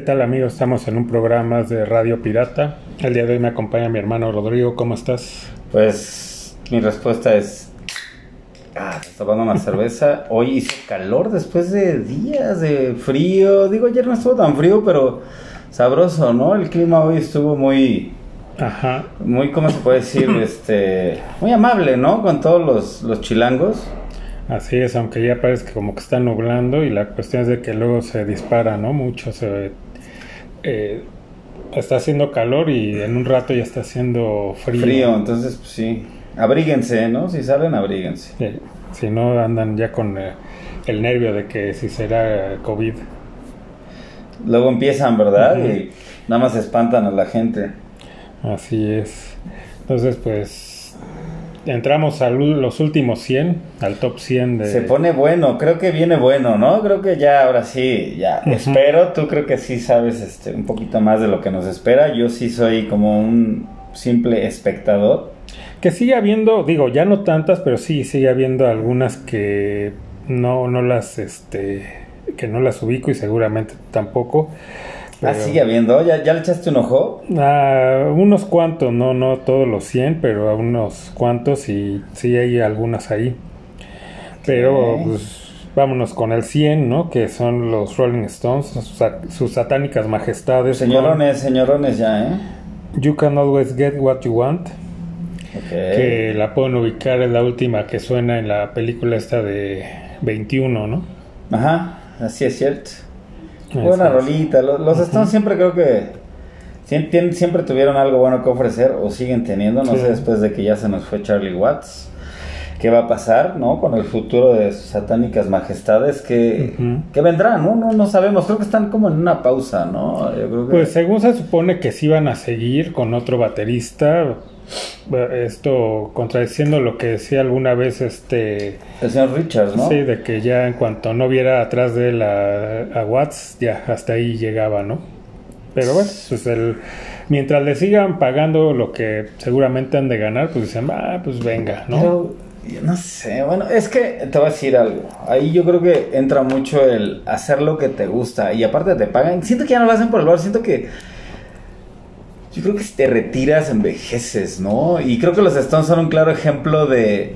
¿Qué tal amigos? Estamos en un programa más de Radio Pirata. El día de hoy me acompaña mi hermano Rodrigo. ¿Cómo estás? Pues mi respuesta es. Ah, tomando una cerveza. Hoy hizo calor después de días de frío. Digo, ayer no estuvo tan frío, pero sabroso, ¿no? El clima hoy estuvo muy. Ajá. Muy, ¿cómo se puede decir? Este. Muy amable, ¿no? Con todos los, los chilangos. Así es, aunque ya parece que como que está nublando y la cuestión es de que luego se dispara, ¿no? Mucho se... eh, está haciendo calor y en un rato ya está haciendo frío. Frío, entonces, pues sí. Abríguense, ¿no? Si salen, abríguense. Sí, si no andan ya con eh, el nervio de que si será COVID. Luego empiezan, ¿verdad? Y nada más espantan a la gente. Así es. Entonces, pues entramos a los últimos 100, al top 100 de... Se pone bueno, creo que viene bueno, ¿no? Creo que ya, ahora sí, ya. Espero, tú creo que sí sabes este, un poquito más de lo que nos espera. Yo sí soy como un simple espectador. Que sigue habiendo, digo, ya no tantas, pero sí sigue habiendo algunas que no, no las, este, que no las ubico y seguramente tampoco. Ah, Pero- sigue habiendo, ¿Ya, ¿ya le echaste un ojo? A unos cuantos, no, no todos los 100, pero a unos cuantos y sí hay algunas ahí. Pero pues vámonos con el 100, ¿no? Que son los Rolling Stones, sus, sus satánicas majestades. Señorones, señorones ya, ¿eh? con You Can Always Get What You Want. Ok. Que la pueden ubicar en la última que suena en la película esta de 21, ¿no? Ajá, así es cierto. Buena rolita. Los, los Stones siempre creo que siempre tuvieron algo bueno que ofrecer o siguen teniendo. No Sí. sé después de que ya se nos fue Charlie Watts. ¿Qué va a pasar, no? Con el futuro de sus satánicas majestades que, que vendrán, ¿no? ¿no? No sabemos. Creo que están como en una pausa, ¿no? Yo creo que... Pues según se supone que sí van a seguir con otro baterista, esto contradiciendo lo que decía alguna vez este el señor Richards, ¿no? sí de que ya en cuanto no viera atrás de él a, a Watts ya hasta ahí llegaba no pero bueno pues el mientras le sigan pagando lo que seguramente han de ganar pues dicen ah pues venga no Pero, yo no sé, bueno, es que te voy a decir algo. Ahí yo creo que entra mucho el hacer lo que te gusta y aparte te pagan. Siento que ya no lo hacen por el valor, siento que. Yo creo que si te retiras, envejeces, ¿no? Y creo que los Stones son un claro ejemplo de.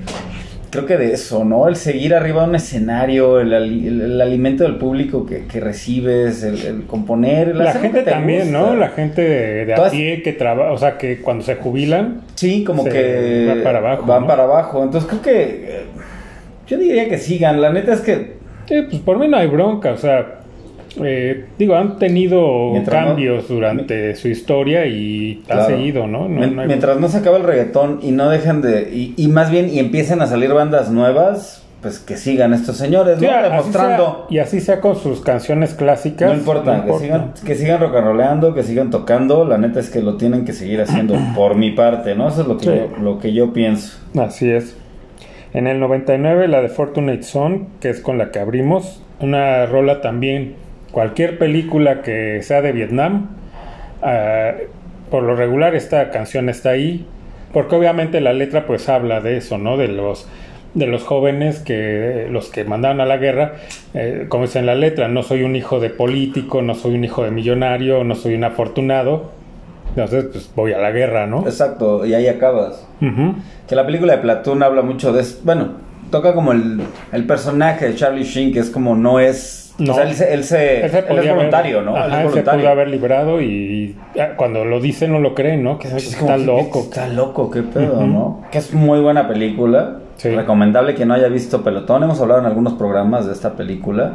Creo que de eso, ¿no? El seguir arriba de un escenario, el, el- el alimento del público que, que recibes, el, el componer. la gente que también gusta. no la gente de, de a pie que trabaja o sea que cuando se jubilan Sí, como que va para abajo, van ¿no? para abajo. Entonces creo que eh, yo diría que sigan. La neta es que Sí, pues por mí no hay bronca, o sea, eh, digo, han tenido Mientras no- cambios durante su historia y Claro. ha seguido, ¿no? No- Mien- no hay- mientras no se acabe el reggaetón y no dejen de y, y más bien y empiecen a salir bandas nuevas, pues que sigan estos señores, Sí, ¿no? así Demostrando. sea- y así sea con sus canciones clásicas. No importa, que sigan, que sigan rock and rollando, que sigan tocando. La neta es que lo tienen que seguir haciendo por mi parte, ¿no? Eso es lo que, Sí. yo, lo que yo pienso. Así es. En el 99, la de Fortunate Son, que es con la que abrimos, una rola también. Cualquier película que sea de Vietnam, ah, por lo regular esta canción está ahí, porque obviamente la letra pues habla de eso, ¿no? De los de los jóvenes que los que mandaban a la guerra, eh, como dice en la letra, no soy un hijo de político, no soy un hijo de millonario, no soy un afortunado, entonces pues voy a la guerra, ¿no? Exacto, y ahí acabas. Ujú. Que la película de Platoon habla mucho de. Bueno, toca como el, el personaje de Charlie Sheen, que es como no es. No. O sea, él, se- él, se- Él se él es haber- voluntario, ¿no? Ajá, él es se pudo haber librado y ah, cuando lo dice no lo creen, ¿no? Que Es como está que- loco. Está loco, qué pedo. ¿no? Que es muy buena película. Sí. Recomendable que no haya visto Pelotón. Hemos hablado en algunos programas de esta película.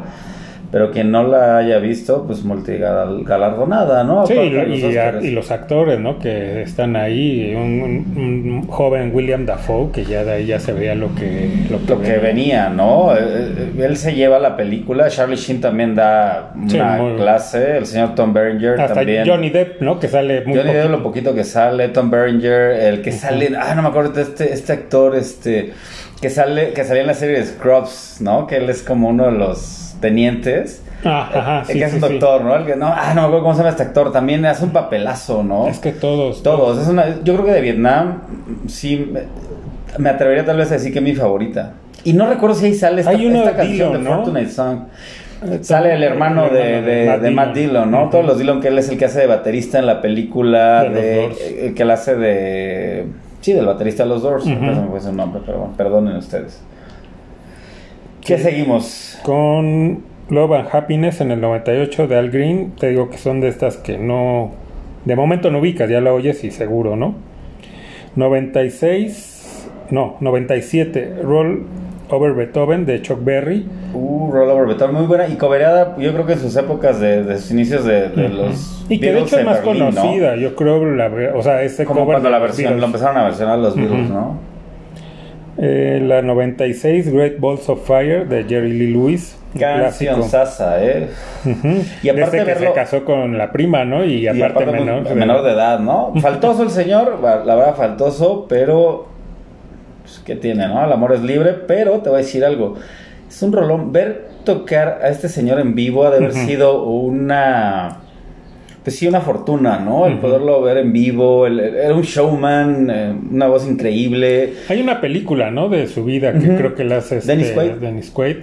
Pero quien no la haya visto, pues multigalardonada, ¿no? Sí, y, los y- actores, ¿no? Que están ahí. Un, un- un joven William Dafoe, que ya de ahí ya se veía lo que, lo que, lo que venía, ¿no? Eh, eh, Él se lleva la película, Charlie Sheen también da Sí, una muy- clase, el señor Tom Berenger Hasta también. Johnny Depp, ¿no? Que sale muy Johnny Depp, lo poquito que sale, Tom Berenger, el que sale, ah, no me acuerdo de este, este actor, este, que sale, que salía en la serie de Scrubs, ¿no? Que él es como uno de los tenientes. Ah, ajá, El sí, que es sí, un sí. doctor, ¿no? El que no, ah, no me acuerdo cómo se llama este actor, también hace un papelazo, ¿no? Es que todos. Todos, es una, yo creo que de Vietnam, sí, me, atrevería tal vez a decir que es mi favorita. Y no recuerdo si ahí sale esta, canción Dillon, de ¿no? Fortunate Song. Eh, Sale el hermano de, de- Matt de Matt Dillon, ¿no? Ujú. Todos los Dillon, que él es el que hace de baterista en la película, De el que él hace de... Sí, del baterista de los Doors, no se me fue su nombre, pero bueno, perdonen ustedes. ¿Qué seguimos? Con Love and Happiness en el 98 de Al Green. Te digo que son de estas que no. De momento no ubicas, ya la oyes y seguro, ¿no? 96. No, 97. Roll Over Beethoven de Chuck Berry. Uh, Roll Over Beethoven, muy buena y cobereada, yo creo que en sus épocas de, de sus inicios de, de Ujú. los Y que de hecho es más Berlín, ¿no? conocida, yo creo, la, o sea, ese Como cover cuando la versión, Beatles. lo empezaron a versionar los Beatles. ¿no? Eh, la 96, Great Balls of Fire de Jerry Lee Lewis. Canción sasa, ¿eh? Y aparte Desde que verlo- se casó con la prima, ¿no? Y Y aparte, menor, pues, menor de edad, ¿no? Faltoso el señor, la verdad, faltoso, pero. Pues, ¿Qué tiene, no? El amor es libre, pero te voy a decir algo. Es un rolón. Ver tocar a este señor en vivo ha de haber sido una. Pues sí, una fortuna, ¿no? El poderlo ver en vivo. era un showman, eh, una voz increíble. Hay una película, ¿no? De su vida que creo que la hace este, Dennis Quaid. Dennis Quaid.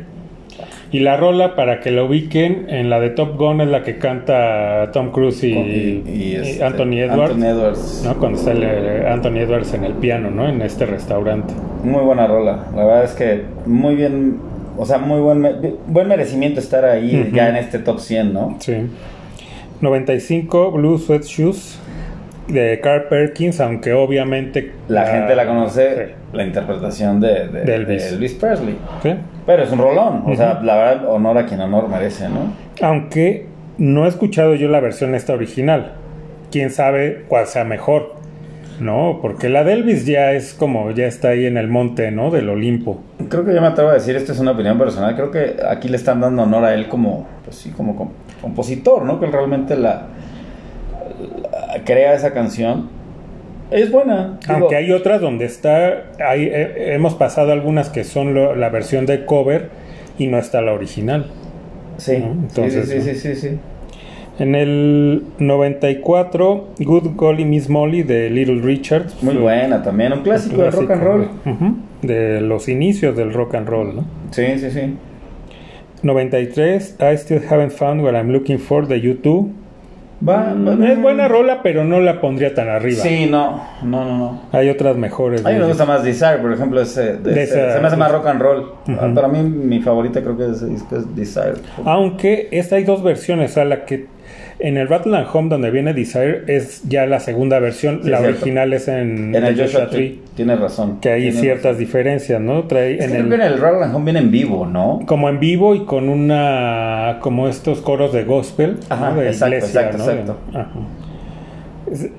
Y la rola, para que la ubiquen, en la de Top Gun es la que canta Tom Cruise y, y este, Anthony Edwards. Anthony Edwards. ¿no? Cuando sale Anthony Edwards en el piano, ¿no? En este restaurante. Muy buena rola. La verdad es que muy bien. O sea, muy buen, buen merecimiento estar ahí ya en este top 100, ¿no? Sí. 95, Blue Sweat Shoes de Carl Perkins, aunque obviamente... La gente la conoce, Sí. la interpretación de, de- De Elvis. de Elvis Presley. Sí. Pero es un rolón, o sea, la verdad, honor a quien honor merece, ¿no? Aunque no he escuchado yo la versión esta original. Quién sabe cuál sea mejor. No, porque la de Elvis ya es como, ya está ahí en el monte, ¿no? Del Olimpo. Creo que yo me atrevo a decir, esto es una opinión personal, creo que aquí le están dando honor a él como, pues sí, como com- compositor, ¿no? Que él realmente la, la- crea esa canción. Es buena. digo, Aunque hay otras donde está, hay, eh, hemos pasado algunas que son lo- la versión de cover y no está la original. Sí, ¿no? Entonces, sí, sí, sí, sí, sí. En el 94, Good Golly Miss Molly de Little Richard. Muy Su- buena también, un clásico, de rock and roll. de los inicios del rock and roll, ¿no? Sí, sí, sí. 93, I Still Haven't Found What I'm Looking For de YouTube. Va, va- Es buena rola, pero no la pondría tan arriba. Sí, no, no, no, no. Hay otras mejores. A mí me gusta más Desire, por ejemplo, ese, de De ese- esa- se me hace más rock and roll. Ah, Para mí, mi favorita creo que es, es, Desire. Aunque esta hay dos versiones, sea, la que en el Rattle and Home donde viene Desire es ya la segunda versión, Sí, la cierto. original es en, En el Joshua Tree, tienes razón. que hay tienes ciertas razón. diferencias, ¿no? Trae Es en que el, creo que en el and Home viene en vivo, ¿no? como en vivo y con una como estos coros de gospel, Ajá, ¿no? de exacto, iglesia, exacto, ¿no? exacto. Ajá.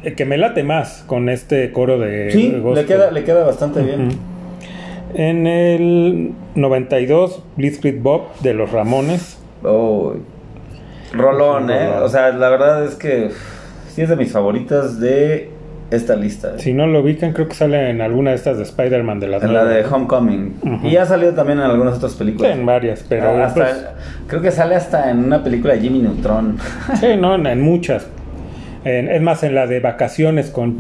Eh, que me late más con este coro de, Sí, le queda, le queda bastante bien. En el 92, Blitzkrieg Bob de los Ramones. Oh, rolón, ¿eh? O sea, la verdad es que sí es de mis favoritas de esta lista. ¿eh? Si no lo ubican, creo que sale en alguna de estas de Spider-Man de las En la de. Homecoming. Y ha salido también en algunas otras Sí, películas. en varias, pero Ah, hasta- pues, creo que sale hasta en una película de Jimmy Neutron. sí, no, en, en muchas. En- es más, en la de vacaciones con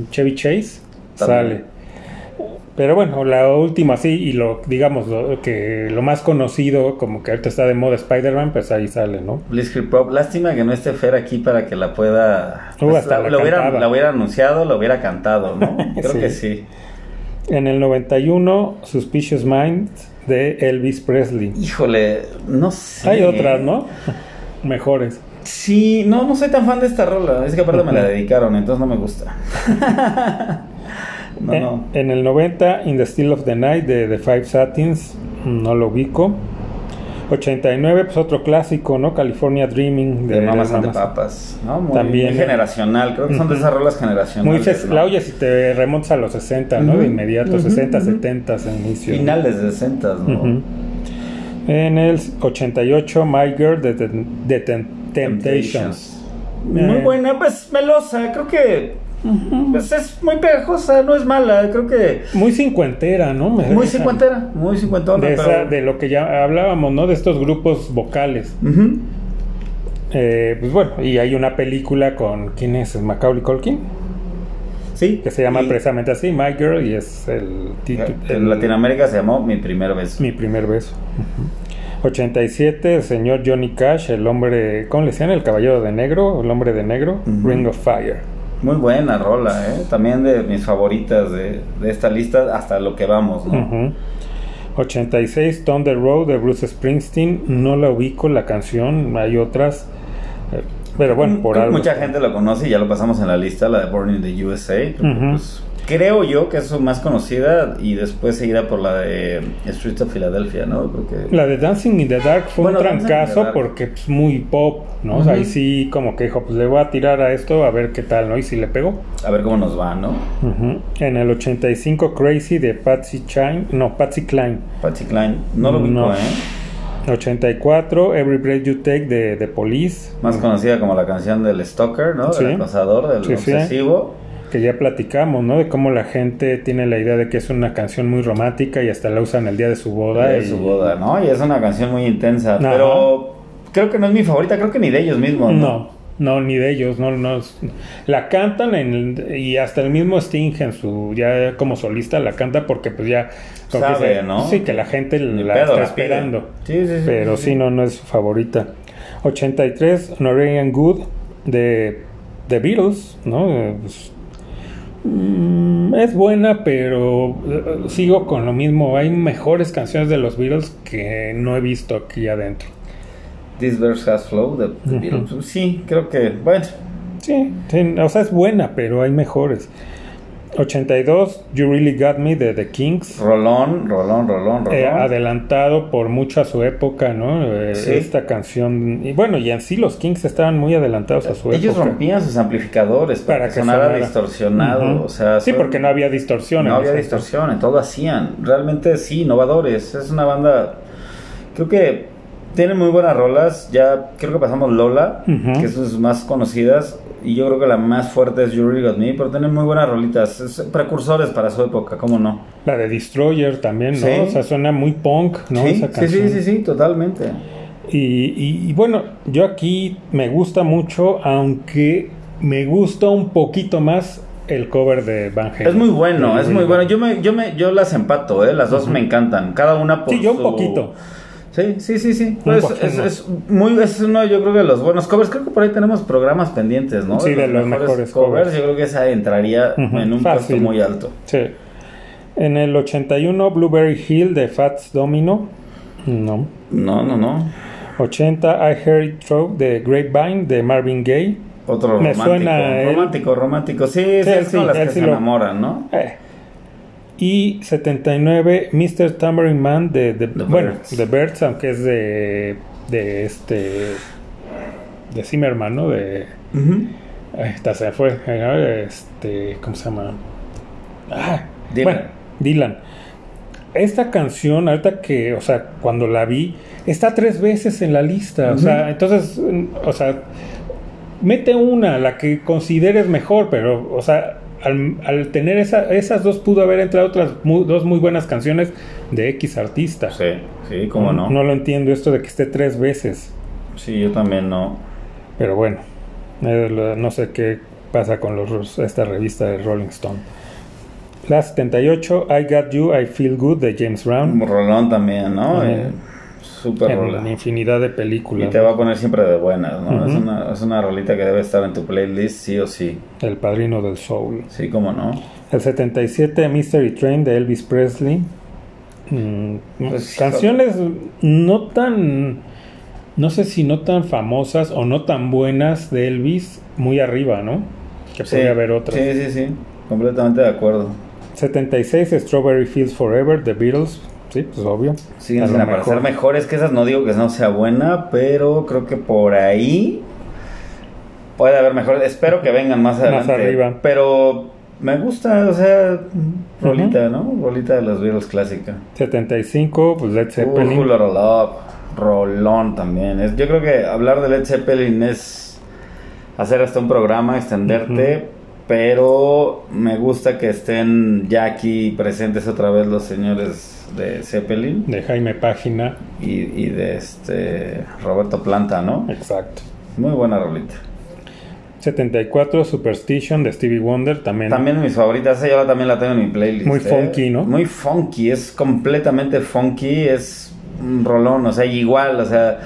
mm, Chevy Chase También. sale. Pero bueno, la última sí, y lo, digamos, lo, que lo más conocido, como que ahorita está de moda Spider-Man, pues ahí sale, ¿no? Blitzkrieg Pop. Lástima que no esté Fer aquí para que la pueda. Uh, pues, hasta la, hubiera, cantaba. la hubiera anunciado, cantado, ¿no? Creo Sí. que sí. En el 91, Suspicious Minds de Elvis Presley. Híjole, no sé. Hay otras, ¿no? Mejores. Sí, no, no soy tan fan de esta rola. Es que aparte me la dedicaron, entonces no me gusta. no, En, no. en el 90, In the Still of the Night de The Five Satins, no lo ubico. 89, pues otro clásico, ¿no? California Dreaming De Mamas and the Mamas. Papas, ¿no? Muy, También, muy eh. generacional, creo que son de esas rolas Muy generacionales. ses- ¿no? La oyes si te remontas a los 60, ¿no? De Ujú, inmediato, ujú, 60, ujú. 70 en inicio. Finales de 60, ¿no? En el 88, My Girl de, de, de Tem- Temptations. Muy Eh. buena, pues melosa, creo que pues, es muy pegajosa, no es mala, creo que Muy cincuentera, ¿no? Me- muy cincuentera, muy cincuentona, De, esa- pero... de lo que ya hablábamos, ¿no? De estos grupos vocales. Eh, pues bueno, y hay una película con. ¿Quién es? Macaulay Culkin. Sí. Que se llama y- precisamente así, My Girl, y es el título. En Latinoamérica se llamó Mi Primer Beso. Mi primer beso. Ujú. 87, el señor Johnny Cash, el hombre. ¿Cómo le decían? El caballero de negro, el hombre de negro. Ring of Fire. Muy buena rola, ¿eh? También de mis favoritas de, de esta lista, hasta lo que vamos, ¿no? Ujú. 86, Thunder Road de Bruce Springsteen. No la ubico la canción, hay otras. eh, Pero bueno, por Creo que algo. Mucha gente lo conoce y ya lo pasamos en la lista, la de Born in the USA. Pues, creo yo que es su más conocida y después seguida por la de Streets of Philadelphia, ¿no? Creo que... La de Dancing in the Dark fue Bueno, un trancazo porque pues, muy pop, ¿no? O sea, ahí sí como que dijo, pues le voy a tirar a esto a ver qué tal, ¿no? Y si le pegó. A ver cómo nos va, ¿no? Ujú. En el 85 Crazy de Patsy Chine, no, Patsy Klein. Patsy Klein, no lo No. ¿eh? 84 Every Breath You Take de, de Police, Más conocida como la canción del stalker, ¿no? Sí. Del acosador, del Sí, sí. Que ya platicamos, ¿no? De cómo la gente tiene la idea de que es una canción muy romántica y hasta la usan el día de su boda. de y- su boda, ¿no? Y es una canción muy intensa, Ajá. pero creo que no es mi favorita, creo que ni de ellos mismos, ¿no? No, no, ni de ellos, no, no. La cantan en el- y hasta el mismo Sting en su, ya como solista la canta porque pues ya... que Sabe, se- ¿no? Sí, que la gente Ni la pedo, está la esperando. Sí, sí, sí, Pero sí, no, no es su favorita. 83, Norwegian Good de The Beatles, ¿no? Pues, mm, es buena, pero eh, sigo con lo mismo. Hay mejores canciones de los Beatles que no he visto aquí adentro. This Verse Has Flow de. Beatles. Sí, creo que, bueno, Sí, sí, o sea, es buena, pero hay mejores. 82, You Really Got Me de The Kings. rolón, rolón, rolón, rolón. Eh, adelantado por mucho a su época, ¿no? Eh, Sí. Esta canción. Y bueno, y en sí los Kings estaban muy adelantados a su Ellos época. rompían sus amplificadores para, Para que, que sonara, sonara. distorsionado. O sea, sí, porque no había distorsión. no había distorsión, en todo hacían. Realmente sí, innovadores. Es una banda. Creo que tiene muy buenas rolas. Ya creo que pasamos Lola, que es sus más conocidas. Y yo creo que la más fuerte es You Really Got Me. Pero tienen muy buenas rolitas. Es precursores para su época, ¿cómo no? La de Destroyer también, ¿no? Sí. O sea, suena muy punk, ¿no? sí, Esa sí, canción. sí, sí, sí, totalmente. Y, y- y bueno, yo aquí me gusta mucho, aunque me gusta un poquito más el cover de Van Halen. Es muy bueno, es muy bueno. Yo me, yo me, yo las empato, ¿eh? Las dos me encantan. Cada una por Sí, yo un su- poquito. Sí, sí, sí, sí. Pues es, es muy, es uno, yo creo que de los buenos covers. Creo que por ahí tenemos programas pendientes, ¿no? Sí, de los mejores covers. Yo creo que esa entraría en un fácil. puesto muy alto. Sí. En el 81, Blueberry Hill de Fats Domino. No. No, no, no. 80, I Heard It Throw de Grapevine de Marvin Gaye. Otro Me romántico. suena romántico, romántico. Sí, Sí, es sí, con las que sí se lo- enamoran, ¿no? Eh. Y 79, Mr. Tambourine Man de, de- The bueno, Byrds. The Birds, aunque es de, de este de Zimmerman, ¿no? De Ay, esta se fue, este, ¿cómo se llama? Ah, Dylan. bueno, Dylan. Esta canción, ahorita que, o sea, cuando la vi, está tres veces en la lista, o sea, entonces, o sea, mete una, la que consideres mejor, pero, o sea, al, al tener esa, esas dos pudo haber entrado otras dos muy buenas canciones de X artista. Sí, sí, cómo no. No lo entiendo esto de que esté tres veces, Sí, yo también no. pero bueno, eh, no sé qué pasa con los, esta revista de Rolling Stone. La 78, I Got You, I Feel Good de James Brown. Rolón también, ¿no? Eh, Súper En rola. infinidad de Y películas. te va a poner siempre de buenas, ¿no? es, una, es una rolita que debe estar en tu playlist, sí o sí. El padrino del soul. Sí, cómo no. El 77, Mystery Train de Elvis Presley. Mm, Pues, canciones no tan. No sé si no tan famosas o no tan buenas de Elvis, muy arriba, ¿no? Que Sí, podría haber otras. Sí, sí, sí. Completamente de acuerdo. 76, Strawberry Fields Forever de Beatles. Sí, pues obvio. Siguen A sin aparecer mejor. mejores que esas. No digo que no sea buena, pero creo que por ahí puede haber mejores. Espero que vengan más adelante. arriba. Pero me gusta, o sea, rolita, ¿no? Rolita de los Beatles clásica. 75, pues Led Uh, Zeppelin. Who Lotta Love, Rolón también. Es, yo creo que hablar de Led Zeppelin es hacer hasta un programa, extenderte, pero me gusta que estén ya aquí presentes otra vez los señores de Zeppelin de Jaime Página. y, y de este Roberto Planta, ¿no? Exacto. Muy buena rolita. 74, Superstition de Stevie Wonder. También. También mis favoritas, esa yo también la tengo en mi playlist. Muy ¿eh? funky, ¿no? Muy funky, es completamente funky, es un rolón, o sea, igual, o sea,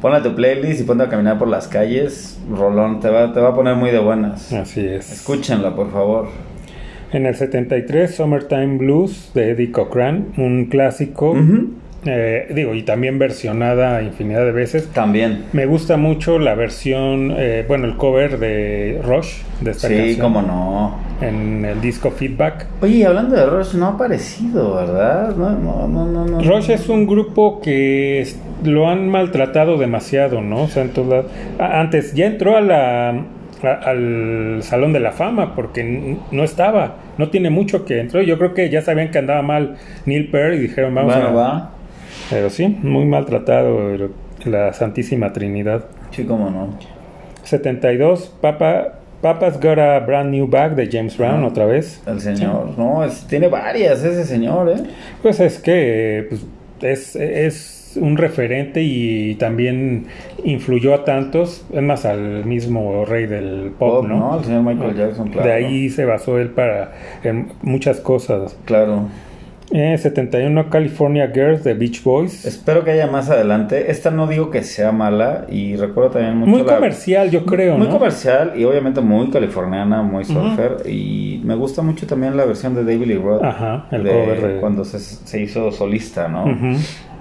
ponle a tu playlist y ponte a caminar por las calles, rolón, te va, te va a poner muy de buenas. Así es. Escúchenla, por favor. En el 73, Summertime Blues de Eddie Cochran. Un clásico. Eh, digo, y también versionada infinidad de veces. También. Me gusta mucho la versión, eh, bueno, el cover de Rush de esta Sí, canción cómo no. en el disco Feedback. Oye, y hablando de Rush, no ha aparecido, ¿verdad? No, no, no, no. no. Rush es un grupo que lo han maltratado demasiado, ¿no? O sea, en todas antes ya entró a la a- al Salón de la Fama porque no estaba, no tiene mucho que entró. Yo creo que ya sabían que andaba mal Neil Peart y dijeron vamos Bueno, a... va. Pero sí, muy maltratado la Santísima Trinidad. Sí, cómo no. 72, Papa, Papa's Got a Brand New Bag de James Brown, Ah. otra vez. El señor. No, es- tiene varias ese señor, ¿eh? Pues es que eh, pues, es, es un referente y también influyó a tantos, es más al mismo rey del pop, Pop, ¿no? ¿no? El señor Michael Jackson, claro. De ahí se basó él para en muchas cosas. Claro. Eh, 71 California Girls de Beach Boys. Espero que haya más adelante. Esta no digo que sea mala y recuerdo también mucho muy la- comercial, yo creo, Muy ¿no? comercial y obviamente muy californiana, muy surfer. Y me gusta mucho también la versión de David Lee Roth. Ajá, el de cover de- Cuando se, se hizo solista, ¿no?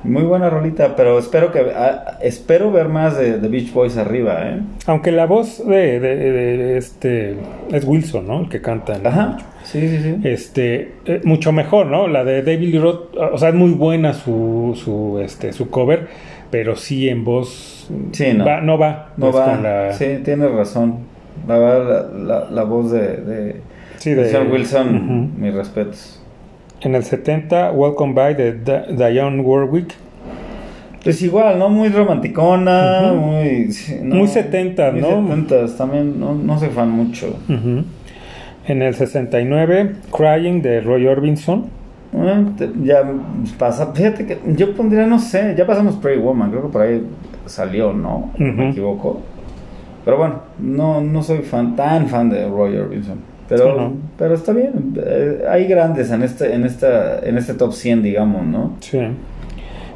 Muy buena rolita, pero espero que ah, espero ver más de, de Beach Boys arriba, ¿eh? Aunque la voz de, de- de este es Wilson, ¿no? El que canta. Ajá. Sí, sí, sí. Este, eh, mucho mejor, ¿no? La de David Lee Roth, o sea, es muy buena su, su, este, su cover, pero sí en voz Sí, no. va, no va, No pues, va. con la- Sí, tienes razón. La la, la- la voz de, de, Sí, de Wilson, mis respetos. En el 70, Welcome By de Dionne Warwick, Pues igual, ¿no? Muy romanticona, Ujú. muy... sí, no, Muy setentas, muy ¿no? setentas, también no, no soy fan mucho. Ujú. En el 69, Crying de Roy Orbison. Te- ya pasa, fíjate que yo pondría, no sé, ya pasamos Pretty Woman, creo que por ahí salió, ¿no? No Me Ujú. equivoco. Pero bueno, no, no soy fan, tan fan de Roy Orbison. Pero, Sí, no. pero está bien, eh, hay grandes en este, en esta, en este top 100, digamos, ¿no? Sí.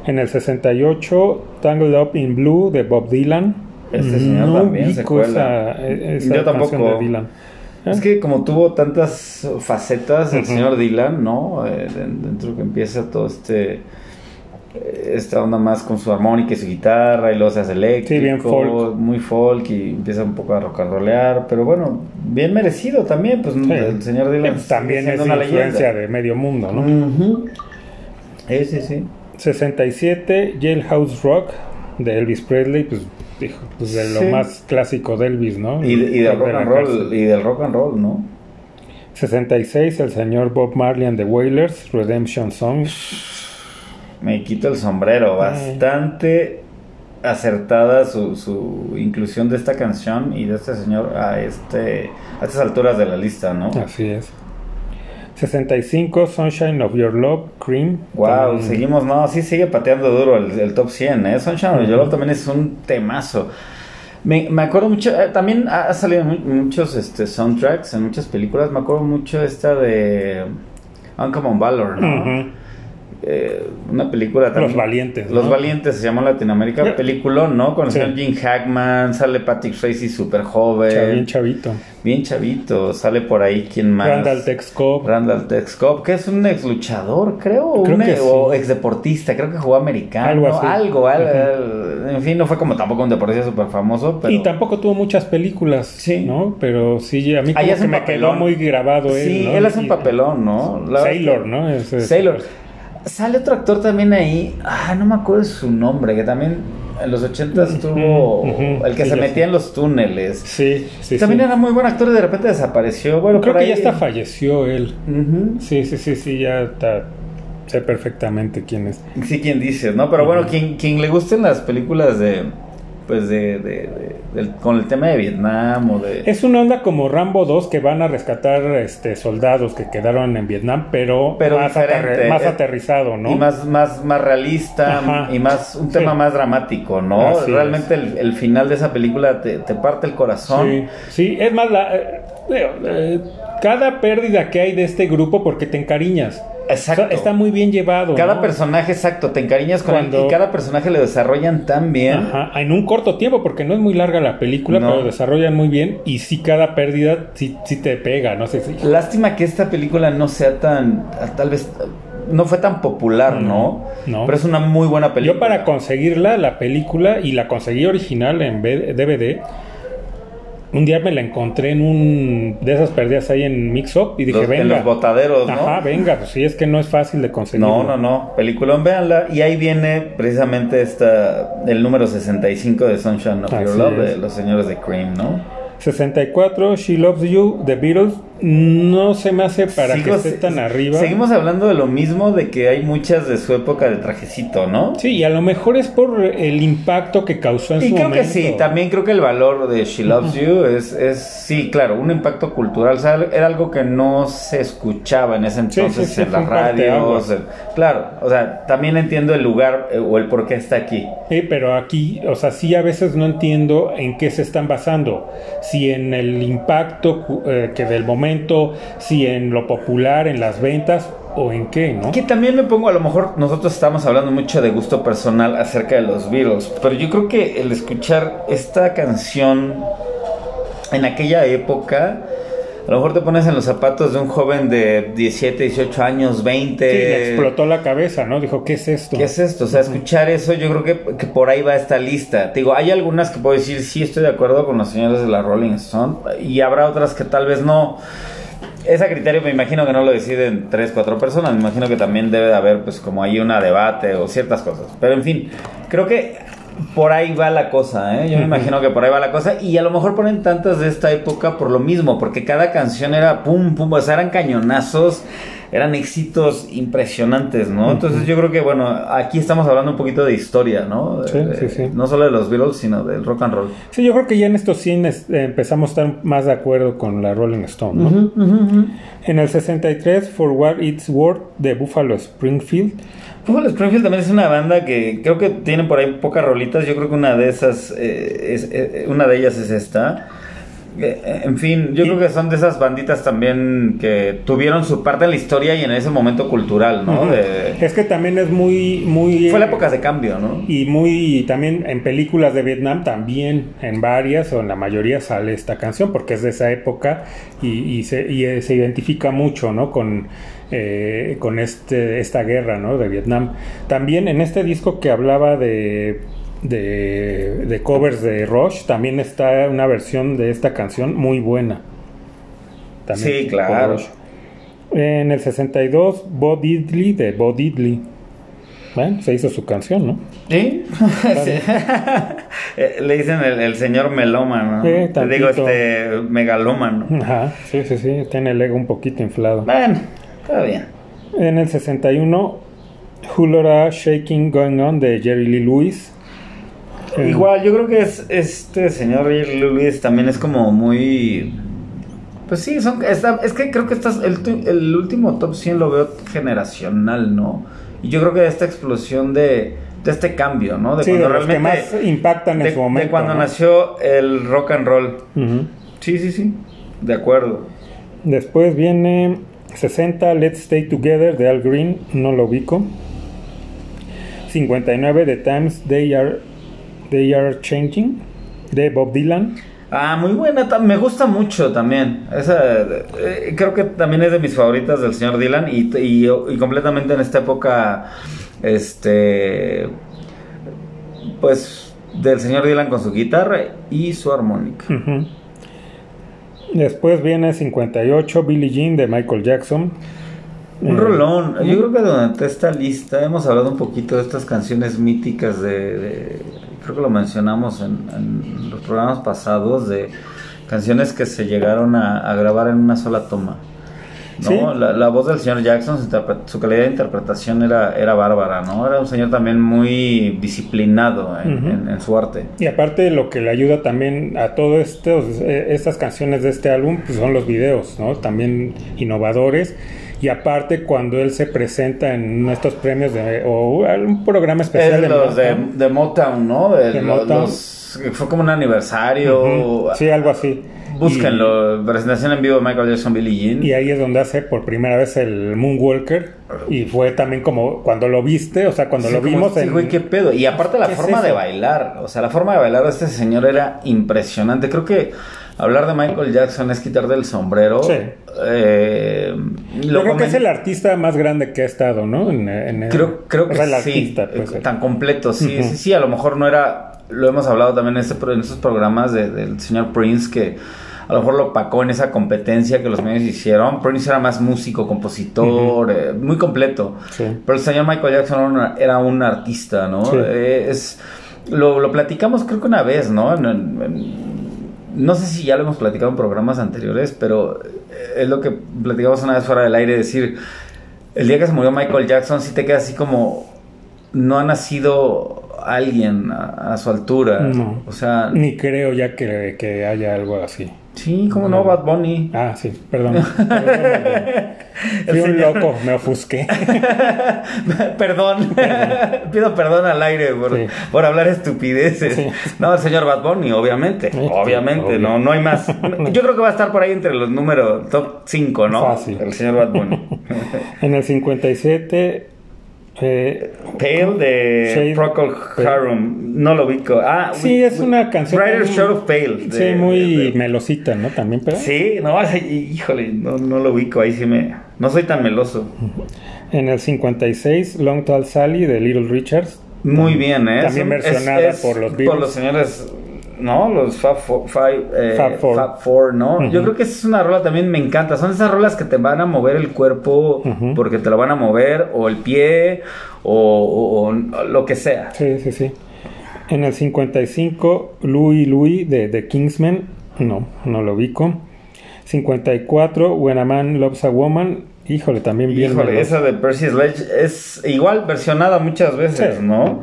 En el 68, Tangled Up in Blue de Bob Dylan. Este señor No también se cuela. esa- e- esa Yo tampoco. canción de Dylan. ¿Eh? Es que como tuvo tantas facetas el señor Dylan, ¿no? Eh, de- dentro que empieza todo este esta onda más con su armónica y su guitarra y luego se hace eléctrico, Sí, bien folk. muy folk y empieza un poco a rock and rollear, pero bueno, bien merecido también, pues Sí. el señor Dylan Pues también es una influencia leyenda. de medio mundo, ¿no? Ujú. Sí, sí, sí. 67, Jailhouse Rock de Elvis Presley, pues, dijo, pues de lo más clásico de Elvis, ¿no? Y, de- y del De rock and roll, cárcel. y del rock and roll, ¿no? 66, el señor Bob Marley and the Wailers, Redemption Song. Me quito el sombrero, bastante acertada su, su inclusión de esta canción y de este señor a este a estas alturas de la lista, ¿no? Así es. 65, Sunshine of Your Love, Cream. Wow, También- seguimos, no, sí sigue pateando duro el, el top 100, ¿eh? Sunshine of Your Love también es un temazo. Me, me acuerdo mucho, eh, también ha salido muchos este, soundtracks, en muchas películas, me acuerdo mucho esta de Uncommon Valor, ¿no? Eh, una película también. Los Valientes, Los ¿no? Valientes se llamó Latinoamérica. Eh. Peliculón, ¿no? Con el Sí. señor Jim Hackman, sale Patrick Swayze súper joven. Bien, Bien chavito. chavito. Sale por ahí, ¿quién más? Randall Tex Cobb. Randall Tex Cobb, que es un ex luchador, creo, un que ex, sí. o ex deportista, creo que jugó americano, Algo algo, así. algo, en fin, no fue como tampoco un deportista súper famoso, pero Y tampoco tuvo muchas películas, Sí. ¿no? Pero sí, a mí Ahí como que me papelón. quedó muy grabado él, sí, ¿no? él hace un papelón, ¿no? La Sailor, ¿no? Ese es- Sailor. Sale otro actor también ahí. Ah, no me acuerdo de su nombre. Que también en los 80 estuvo. El que Sí, se metía en los túneles. Sí, sí, también sí. era muy buen actor y de repente desapareció. Bueno, Creo que ahí- ya hasta falleció él. Sí, sí, sí, sí, ya está. Sé perfectamente quién es. Sí, quien dices, ¿no? Pero bueno, Ujú. quien, quien le gusten las películas de. Pues de. de- de- con el tema de Vietnam o de. Es una onda como Rambo 2 que van a rescatar este soldados que quedaron en Vietnam, pero, Pero más, aterri- más Eh, aterrizado, ¿no? Y más, más, más realista Ajá. y más un Sí. tema más dramático, ¿no? Así Realmente el, el final de esa película te, te parte el corazón. Sí, sí, es más, la, eh, eh, cada pérdida que hay de este grupo porque te encariñas. Exacto. Está muy bien llevado. Cada ¿no? personaje, exacto, te encariñas con él Cuando- y cada personaje lo desarrollan tan bien. Ajá, en un corto tiempo, porque no es muy larga la película, No. pero desarrollan muy bien y sí cada pérdida sí, sí te pega, no sé si... Lástima que esta película no sea tan, tal vez, no fue tan popular, ¿no? No. Pero es una muy buena película. Yo para conseguirla, la película, y la conseguí original en DVD, un día me la encontré en un de esas perdidas ahí en Mix Up y dije, Los- venga. en los botaderos, ¿no? Ajá, venga, pues sí, es que no es fácil de conseguir. No, no, no. Peliculón, véanla. Y ahí viene precisamente esta, el número 65 de Sunshine of Your Love, de los señores de Cream, ¿no? 64, She Loves You, The Beatles, no se me hace para Sigo- que esté tan arriba. Seguimos hablando de lo mismo, de que hay muchas de su época de trajecito, ¿no? Sí, y a lo mejor es por el impacto que causó en Y su creo momento. que sí, también creo que el valor de She Loves You es, es, sí, claro, un impacto cultural. O sea, era algo que no se escuchaba en ese Sí, entonces sí, sí, en fue las radios. en- Claro, o sea, también entiendo el lugar eh, o el por qué está aquí. Sí, pero aquí, o sea, sí a veces no entiendo en qué se están basando. Si en el impacto eh, que del momento, si en lo popular, en las ventas o en qué, ¿no? Que también me pongo, a lo mejor nosotros estamos hablando mucho de gusto personal acerca de los Beatles, pero yo creo que el escuchar esta canción en aquella época, a lo mejor te pones en los zapatos de un joven de 17, 18 años, 20. Sí, le explotó la cabeza, ¿no? Dijo, ¿qué es esto? ¿Qué es esto? O sea, escuchar eso, yo creo que, que por ahí va esta lista. Te digo, hay algunas que puedo decir, sí, estoy de acuerdo con los señores de la Rolling Stone, y habrá otras que tal vez no. Ese criterio me imagino que no lo deciden tres, cuatro personas, me imagino que también debe de haber, pues, como ahí una debate o ciertas cosas. Pero en fin, creo que por ahí va la cosa, ¿eh? Yo me imagino que por ahí va la cosa, y a lo mejor ponen tantas de esta época por lo mismo, porque cada canción era pum, pum, o sea, eran cañonazos eran éxitos impresionantes, ¿no? Entonces yo creo que, bueno, aquí estamos hablando un poquito de historia, ¿no? Sí, De- sí, sí. No solo de los Beatles, sino del rock and roll. Sí, yo creo que ya en estos cines eh, empezamos a estar más de acuerdo con la Rolling Stone, ¿no? En el 63, For What It's Worth, de Buffalo Springfield. Buffalo Springfield también es una banda que creo que tiene por ahí pocas rolitas. Yo creo que una de esas, eh, es, eh, una de ellas es esta. Eh, En fin, yo creo que son de esas banditas también que tuvieron su parte en la historia y en ese momento cultural, ¿no? De- Es que también es muy, muy... Fue la eh, época de cambio, ¿no? Y muy también en películas de Vietnam, también en varias o en la mayoría sale esta canción porque es de esa época y, y se, y, eh, se identifica mucho ¿no? con, eh, con este, esta guerra ¿no? de Vietnam. También en este disco que hablaba de, de, de covers de Rush, también está una versión de esta canción muy buena. Sí, por claro. En el 62, Bo Diddley de Bo Diddley. Bueno, se hizo su canción, ¿no? ¿Sí? Sí. Eh, Le dicen el, el señor melómano. Sí, Te digo, este megalómano. Ajá, sí, sí, sí, tiene el ego un poquito inflado. Bueno, está bien. En el 61, Hulora Shaking Going On de Jerry Lee Lewis. Eh, Igual, yo creo que es este señor Lewis también es como muy. Pues sí, son, está- es que creo que estás, el, el último top 100 lo veo generacional, ¿no? Y yo creo que esta explosión de, de este cambio, ¿no? De sí, de los que más impactan en de, su momento. de cuando ¿no? nació el rock and roll. Sí, sí, sí. De acuerdo. Después viene 60, Let's Stay Together de Al Green, no lo ubico. 59, The Times They Are, They Are Changing de Bob Dylan. Ah, muy buena, me gusta mucho también. Esa, eh, creo que también es de mis favoritas del señor Dylan y, y, y completamente en esta época, este, pues del señor Dylan con su guitarra y su armónica. Ujú. Después viene 58, Billie Jean de Michael Jackson. Un Eh, rolón. Yo creo que durante esta lista hemos hablado un poquito de estas canciones míticas de... de- creo que lo mencionamos en, en los programas pasados de canciones que se llegaron a, a grabar en una sola toma. ¿no? Sí. La, la voz del señor Jackson, su, calidad de interpretación era, era bárbara, ¿no? Era un señor también muy disciplinado en, en- en su arte. Y aparte lo que le ayuda también a todo esto, eh, estas canciones de este álbum, pues son los videos, ¿no? También innovadores. Y aparte cuando él se presenta en estos premios de, o un programa especial Es los de, Motown. de Motown, ¿no? De De los- Motown. los- fue como un aniversario. Sí, algo así. Búsquenlo, presentación en vivo de Michael Jackson, Billie Jean. Y, ahí es donde hace por primera vez el Moonwalker. Y fue también como cuando lo viste, o sea, cuando Sí, lo vimos sí, en... güey, qué pedo. Y aparte la ¿Qué es forma de bailar, o sea, la forma de bailar de este señor era impresionante. Creo que hablar de Michael Jackson es quitar del sombrero. Sí. Eh, Yo creo que es el artista más grande que ha estado, ¿no? En, en- Creo, creo que o sea, el sí, artista, pues, eh, tan completo, sí, sí, sí, a lo mejor no era, lo hemos hablado también en, este, en estos programas de- del señor Prince, que a lo mejor lo opacó en esa competencia que los medios hicieron. Prince era más músico, compositor, eh, muy completo. Sí. Pero el señor Michael Jackson era, un artista, ¿no? Sí. Eh, es, lo, lo platicamos creo que una vez, ¿no? En- no sé si ya lo hemos platicado en programas anteriores, pero eh, es lo que platicamos una vez fuera del aire, decir, el día que se murió Michael Jackson sí te queda así como, no ha nacido alguien a, a su altura. No. O sea, Ni creo ya que, que haya algo así. Sí, como no, Bad Bunny. Ah, sí, perdón. Fui un loco, me ofusqué. perdón, pido perdón al aire por, Sí. por hablar estupideces. Sí. No, el señor Bad Bunny, obviamente, Sí, obviamente, no, no hay más. Yo creo que va a estar por ahí entre los números top 5, ¿no? Fácil. El señor Bad Bunny. En el 57, eh, Pale de Shade- Procol Harum, no lo ubico. Ah, sí, we- es we- una canción. Muy- Short of Pale. de- Sí, muy de- de- melosita, ¿no? También, pero. Sí, no, híjole, no, no lo ubico, ahí sí me... No soy tan meloso. En el 56, Long Tall Sally de Little Richards. Muy bien, ¿eh? También versionada por los Beatles. Por los señores, ¿no? Los Fab Four, Five, eh, Fab Four. Fab Four, ¿no? Yo creo que esa es una rola también me encanta. Son esas rolas que te van a mover el cuerpo porque te lo van a mover, o el pie, o, o- o lo que sea. Sí, sí, sí. En el 55, Louis Louis de The Kingsmen. No, no lo ubico. 54, When a Man Loves a Woman. Híjole, también bien. Híjole, esa de Percy Sledge es igual versionada muchas veces, Sí. ¿no?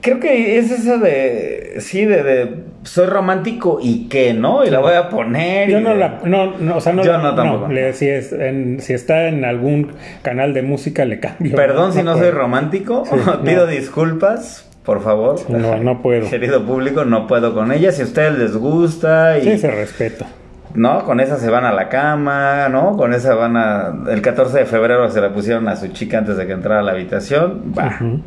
Creo que es esa de, sí, de, de soy romántico y qué, ¿no? Y la voy a poner. Yo y no de- la, no, no, o sea, no, Yo no tampoco. le- si, es en- si está en algún canal de música le cambio. Perdón si no soy romántico, Sí, pido disculpas, por favor. No, no puedo. Querido público, no puedo con ella. Si a ustedes les gusta y Sí, se respeta. no, con esa se van a la cama, ¿no? Con esa van a el 14 de febrero se la pusieron a su chica antes de que entrara a la habitación. Va. Ujú.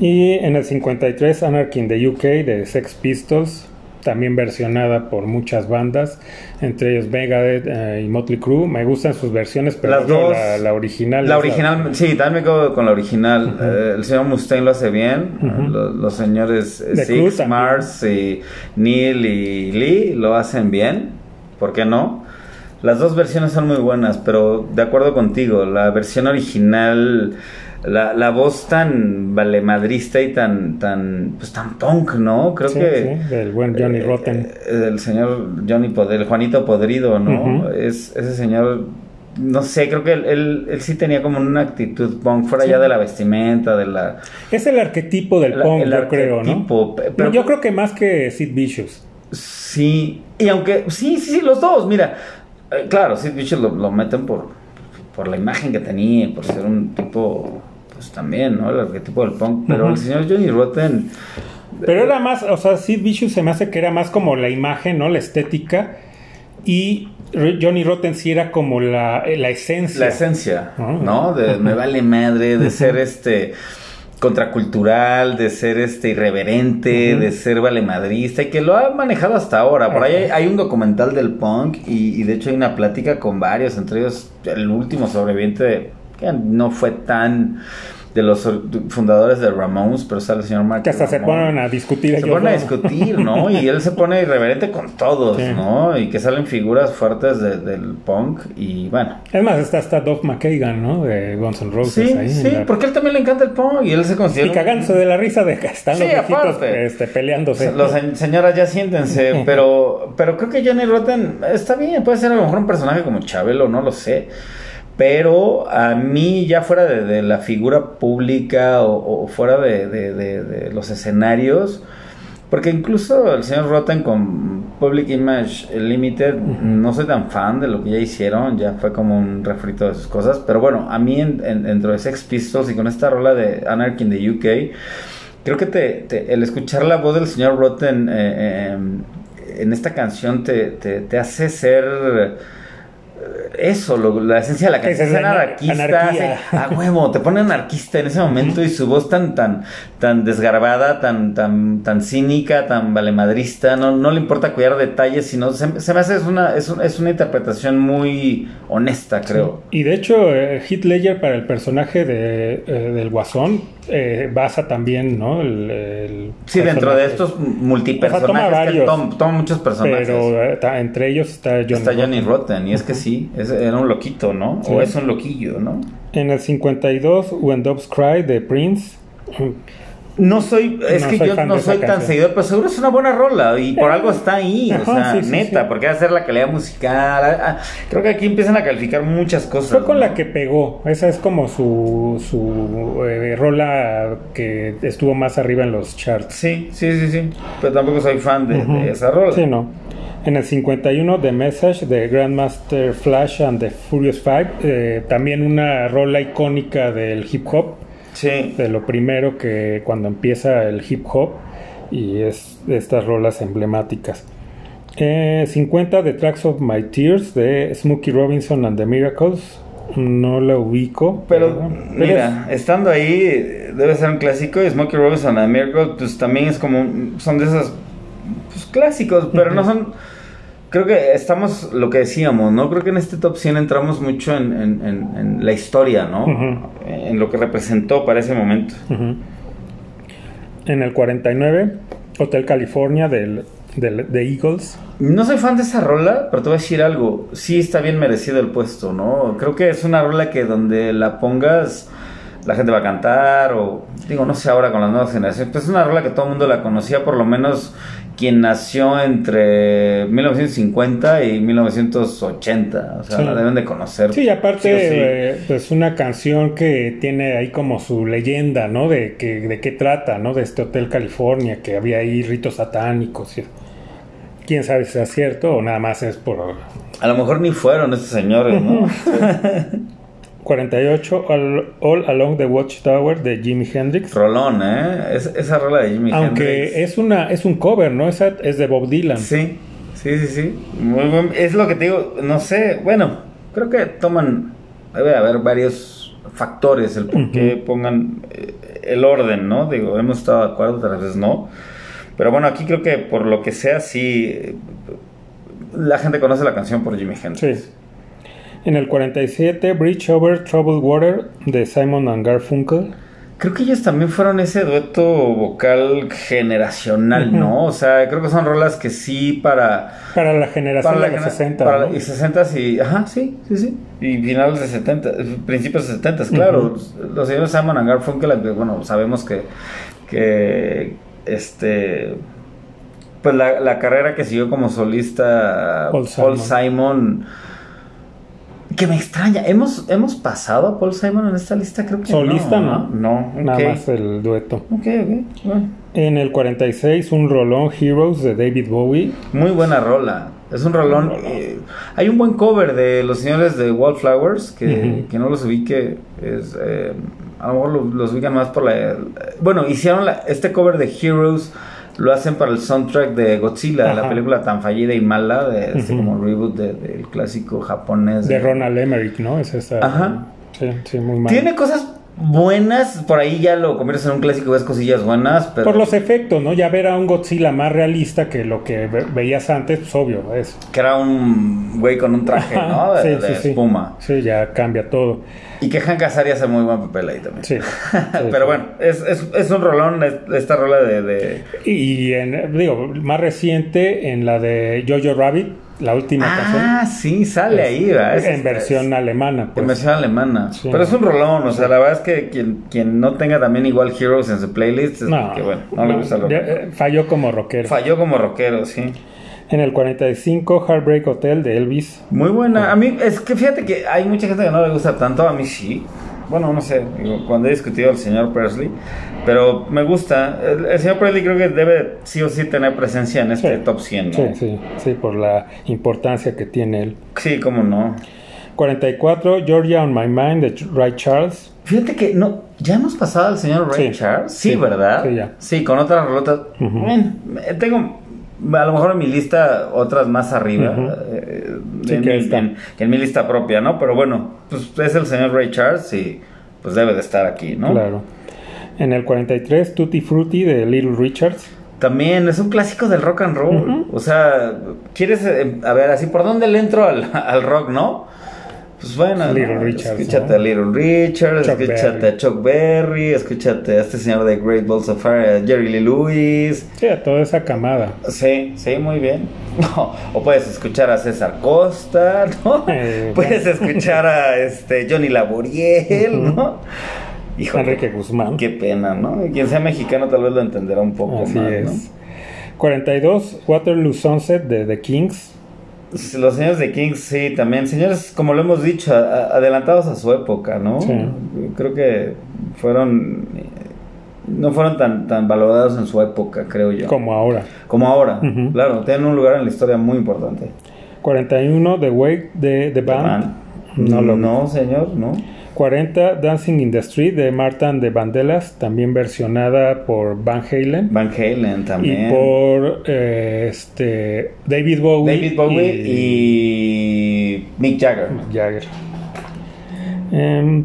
Y en el 53, Anarchy in the UK de Sex Pistols, también versionada por muchas bandas, entre ellos Megadeth eh, y Motley Crue. Me gustan sus versiones, pero Las dos. la, la original. La original, sí, también me quedo con la original. Eh, el señor Mustaine lo hace bien. Ujú. Los, los señores eh, Cruz Six. Mars y Neil y Lee lo hacen bien. ¿Por qué no? Las dos versiones son muy buenas, pero de acuerdo contigo, la versión original, la, la voz tan valemadrista y tan, tan, pues tan punk, ¿no? Creo Sí, que sí, del buen Johnny eh, Rotten. eh, del señor Johnny Podrido, Juanito Podrido, ¿no? Es ese señor, no sé, creo que él, él, él sí tenía como una actitud punk, fuera Sí. ya de la vestimenta, de la... Es el arquetipo del La- punk, el yo creo, ¿no? pero- No, yo creo que más que Sid Vicious. Sí, y aunque, sí, sí, sí, los dos, mira, eh, claro, Sid Vicious lo, lo meten por, por la imagen que tenía, por ser un tipo, pues también, ¿no? El arquetipo del punk, pero el señor Johnny Rotten... Pero era más, o sea, Sid Vicious se me hace que era más como la imagen, ¿no? La estética. Y Johnny Rotten sí era como la, la esencia. La esencia, Ah. ¿no? De me vale madre, de ser este contracultural, de ser este irreverente, de ser valemadrista y que lo ha manejado hasta ahora. Por ahí hay un documental del punk y, y de hecho hay una plática con varios, entre ellos el último sobreviviente que no fue tan de los or- fundadores de Ramones, pero sale el señor Mark Que hasta se ponen a discutir Se ponen a discutir, ¿no? Y él se pone irreverente con todos, Sí. ¿no? Y que salen figuras fuertes de- del punk y bueno. Es más, está hasta Duff McKagan, ¿no? De Guns N' Roses Sí, ahí. sí, la- porque a él también le encanta el punk y él se considera... Y cagándose de la risa de que están Sí, los viejitos este, peleándose. Los se- señoras ya siéntense, pero, pero creo que Johnny Rotten está bien, puede ser a lo mejor un personaje como Chabelo, no lo sé. Pero a mí, ya fuera de, de la figura pública o, o fuera de, de- de- de los escenarios, porque incluso el señor Rotten con Public Image Limited, no soy tan fan de lo que ya hicieron, ya fue como un refrito de sus cosas, pero bueno, a mí en- en- dentro de Sex Pistols y con esta rola de Anarchy in the UK, creo que te, te- el escuchar la voz del señor Rotten eh, eh, en esta canción te, hace ser eso, lo- la esencia de la canción, es anarquista, hace- a huevo, te pone anarquista en ese momento y su voz tan tan tan desgarbada, tan tan tan cínica, tan valemadrista, no, no le importa cuidar detalles, sino se, se me hace es una es, un- es una interpretación muy honesta, creo. Y de hecho, eh, Ledger para el personaje de, eh, del Guasón eh, basa también, ¿no? El, el Sí, dentro de estos O sea, toma multipersonajes que toma, muchos personajes. Pero eh, entre ellos está Johnny, Está Johnny Rotten. Rotten, y es que sí, es- era un loquito, ¿no? Sí. O es un loquillo, ¿no? En el 52, When Doves Cry de Prince. No soy, es No que soy yo no soy tan canción. seguidor, pero seguro es una buena rola y por algo está ahí, o sea, sí, sí, neta, porque va a ser la calidad musical. ah, ah, creo que aquí empiezan a calificar muchas cosas. Fue con ¿no? la que pegó. Esa es como su, su eh, rola que estuvo más arriba en los charts. Sí, sí, sí, sí, pero tampoco soy fan de, de esa rola. Sí, no. En el 51, The Message de Grandmaster Flash and the Furious Five. eh, también una rola icónica del hip hop. Sí. De lo primero que cuando empieza el hip hop. Y es de estas rolas emblemáticas. Eh, 50, The Tracks of My Tears de Smokey Robinson and the Miracles. No la ubico. Pero, pero mira, estando ahí, debe ser un clásico. Y Smokey Robinson and Miracle, pues también es como. un- Son de esos pues, clásicos, pero no son. Creo que estamos, lo que decíamos, ¿no? Creo que en este top 100 entramos mucho en, en- en- en la historia, ¿no? En lo que representó para ese momento. Ujú. En el 49, Hotel California del, del- de Eagles. No soy fan de esa rola, pero te voy a decir algo. Sí está bien merecido el puesto, ¿no? Creo que es una rola que donde la pongas, la gente va a cantar, o digo, no sé ahora con las nuevas generaciones, pero es una rola que todo el mundo la conocía, por lo menos quien nació entre 1950 y 1980. O sea, Sí. la deben de conocer. Sí, aparte, Sí sí. eh, pues una canción que tiene ahí como su leyenda, ¿no? De, que, de qué trata, ¿no? De este Hotel California, que había ahí ritos satánicos. y- Quién sabe si es cierto o nada más es por A lo mejor ni fueron estos señores, ¿no? 48, All, All Along the Watchtower de Jimi Hendrix. Rolón, ¿eh? Es- esa rola de Jimi Aunque Hendrix. es una es un cover, ¿no? Esa es de Bob Dylan. Sí, sí, sí, sí. Muy buen- Es lo que te digo, no sé, bueno, creo que toman, debe haber varios factores el por qué pongan eh, el orden, ¿no? Digo, hemos estado de acuerdo, otras veces no. Pero bueno, aquí creo que por lo que sea, sí, eh, la gente conoce la canción por Jimi Hendrix. Sí. En el 47, Bridge Over Troubled Water de Simon and Garfunkel. Creo que ellos también fueron ese dueto vocal generacional. ¿no? O sea, creo que son rolas que sí para... Para la generación Para de los gena- 60. para- ¿no? Y 60 y. Ajá, sí, sí, sí. Y finales de 70, principios de 70, claro. Los señores Simon and Garfunkel, bueno, sabemos que. que este. Pues la, la carrera que siguió como solista Paul Paul, Simon. Que me extraña. ¿Hemos, ¿Hemos pasado a Paul Simon en esta lista? Creo que Solista, no. ¿no? No, Nada más el dueto. Ok, ok. bueno. En el 46, un rolón Heroes de David Bowie. Muy buena rola. Es un rolón. Un rolón. eh, hay un buen cover de los señores de Wallflowers que, que no los ubique. Es, eh, a lo mejor lo- los ubican más por la. Bueno, hicieron la- este cover de Heroes. Lo hacen para el soundtrack de Godzilla, la película tan fallida y mala, de este como reboot de- del clásico japonés. De Ronald Emmerich, ¿no? Es esa. Ajá. Sí, sí, muy mal. Tiene cosas buenas, por ahí ya lo conviertes en un clásico, ves cosillas buenas, pero... Por los efectos, ¿no? Ya ver a un Godzilla más realista que lo que ve- veías antes, pues obvio, es. Que era un güey con un traje, ¿no? De, Sí, de sí, sí. espuma. Sí, ya cambia todo. Y que Hank Azaria hace muy buen papel ahí también. Sí. Pero bueno, es, es, es un rolón es- esta rola de... de- Y en, digo, más reciente, en la de Jojo Rabbit, la última Ah, sí, sale canción. ahí, ¿verdad? Es- en versión alemana. En Pues. versión alemana. Sí. Pero es un rolón, o sea, la verdad es que quien, quien no tenga también igual Heroes en su playlist, es No, que bueno, no, le gusta rock. ya, eh, falló como rockero. Falló como rockero, sí. En el 45, Heartbreak Hotel de Elvis. Muy buena. A mí, es que fíjate que hay mucha gente que no le gusta tanto, a mí sí. Bueno, no sé, cuando he discutido al señor Presley, pero me gusta. El, el señor Presley creo que debe sí o sí tener presencia en este Sí. top 100, ¿no? Sí, sí, sí, por la importancia que tiene él. Sí, cómo no. 44, Georgia on My Mind de Ray Charles. Fíjate que no, ya hemos pasado al señor Ray Sí. Charles. Sí, Sí. ¿verdad? Sí, ya. Sí, con otras rolotas. Ujú. Bueno, eh, tengo a lo mejor en mi lista otras más arriba. Eh, Sí, en, que mi, en- que en mi lista propia, ¿no? Pero bueno, pues es el señor Ray Charles y pues debe de estar aquí, ¿no? Claro. En el 43, Tutti Frutti de Little Richards. También es un clásico del rock and roll. O sea, ¿quieres, eh, a ver, así, por dónde le entro al, al rock, no? Pues bueno, Little ¿no? Richards, escúchate ¿no? a Little Richards, Chuck escúchate Berry. a Chuck Berry, escúchate a este señor de Great Balls of Fire, a Jerry Lee Lewis. Sí, a toda esa camada. Sí, sí, muy bien. O puedes escuchar a César Costa, ¿no? Eh, puedes escuchar a este Johnny Laboriel, ¿no? Enrique Guzmán. qué pena, ¿no? Quien sea mexicano tal vez lo entenderá un poco Así más, es. ¿no? 42, Waterloo Sunset de The Kings. Los señores de Kings, sí, también. Señores, como lo hemos dicho, a- adelantados a su época, ¿no? Sí. Creo que fueron. No fueron tan, tan valorados en su época, creo yo. Como ahora. Como ahora, claro. Tienen un lugar en la historia muy importante. 41, The Wake de The Band. Man. No lo No, señor, no. 40, Dancing in the Street de Martin de Vandellas, también versionada por Van Halen. Van Halen también. Y por eh, este David Bowie. David Bowie y... Mick Jagger. Jagger. Em,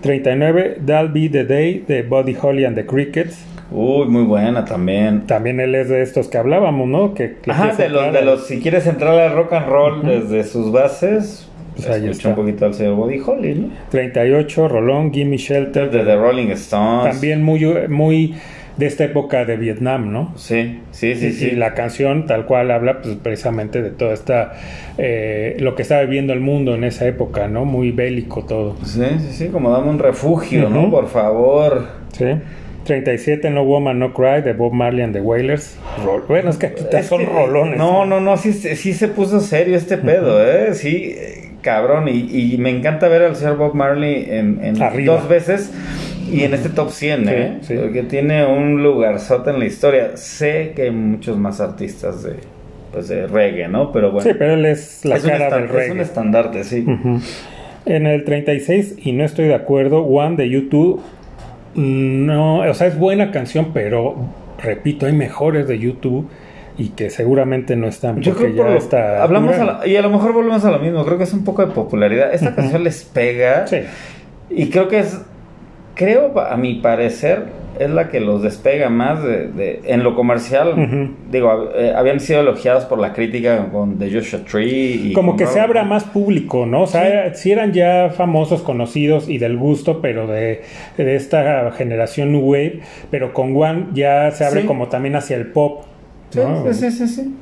39, That'll Be the Day de Buddy Holly and the Crickets. Uy, muy buena también. También él es de estos que hablábamos, ¿no? Que, que Ajá, de los, de los, si quieres entrar al rock and roll desde sus bases, Pues escucha un poquito al señor Buddy Holly, ¿no? 38, Rolón, Gimme Shelter. De The Rolling Stones. También muy, muy de esta época de Vietnam, ¿no? Sí, sí, sí, Y- sí. Y la canción tal cual habla pues, precisamente de toda esta, eh, lo que estaba viviendo el mundo en esa época, ¿no? Muy bélico todo. Sí, sí, sí, como dame un refugio, ¿no? Ujú. Por favor. ¿sí? 37, No Woman, No Cry de Bob Marley and the Wailers. Rol- bueno, es que aquí Es son que- rolones. No, no, no, sí, sí se puso serio este pedo, ¿eh? Sí, cabrón. Y, y me encanta ver al señor Bob Marley en, dos veces y en este top 100, ¿eh? Sí. Porque tiene un lugarzote en la historia. Sé que hay muchos más artistas de, pues, de reggae, ¿no? Pero bueno. Sí, pero él es la es, cara del es un reggae. estandarte, sí. En el 36, y no estoy de acuerdo, One de YouTube, no, o sea, es buena canción, pero repito, hay mejores de YouTube y que seguramente no están Yo porque creo por ya está. hablamos a la- y a lo mejor volvemos a lo mismo. Creo que es un poco de popularidad. Esta canción les pega Sí, y creo que es, creo a mi parecer es la que los despega más de, de- en lo comercial. Digo, eh, habían sido elogiados por la crítica con The Joshua Tree y como que se Robert- abra más público, ¿no? O sea, si eran ya famosos, conocidos y del gusto, pero de, de esta generación New Wave, pero con One ya se abre Sí. como también hacia el pop. Sí, ¿no? sí, sí, sí.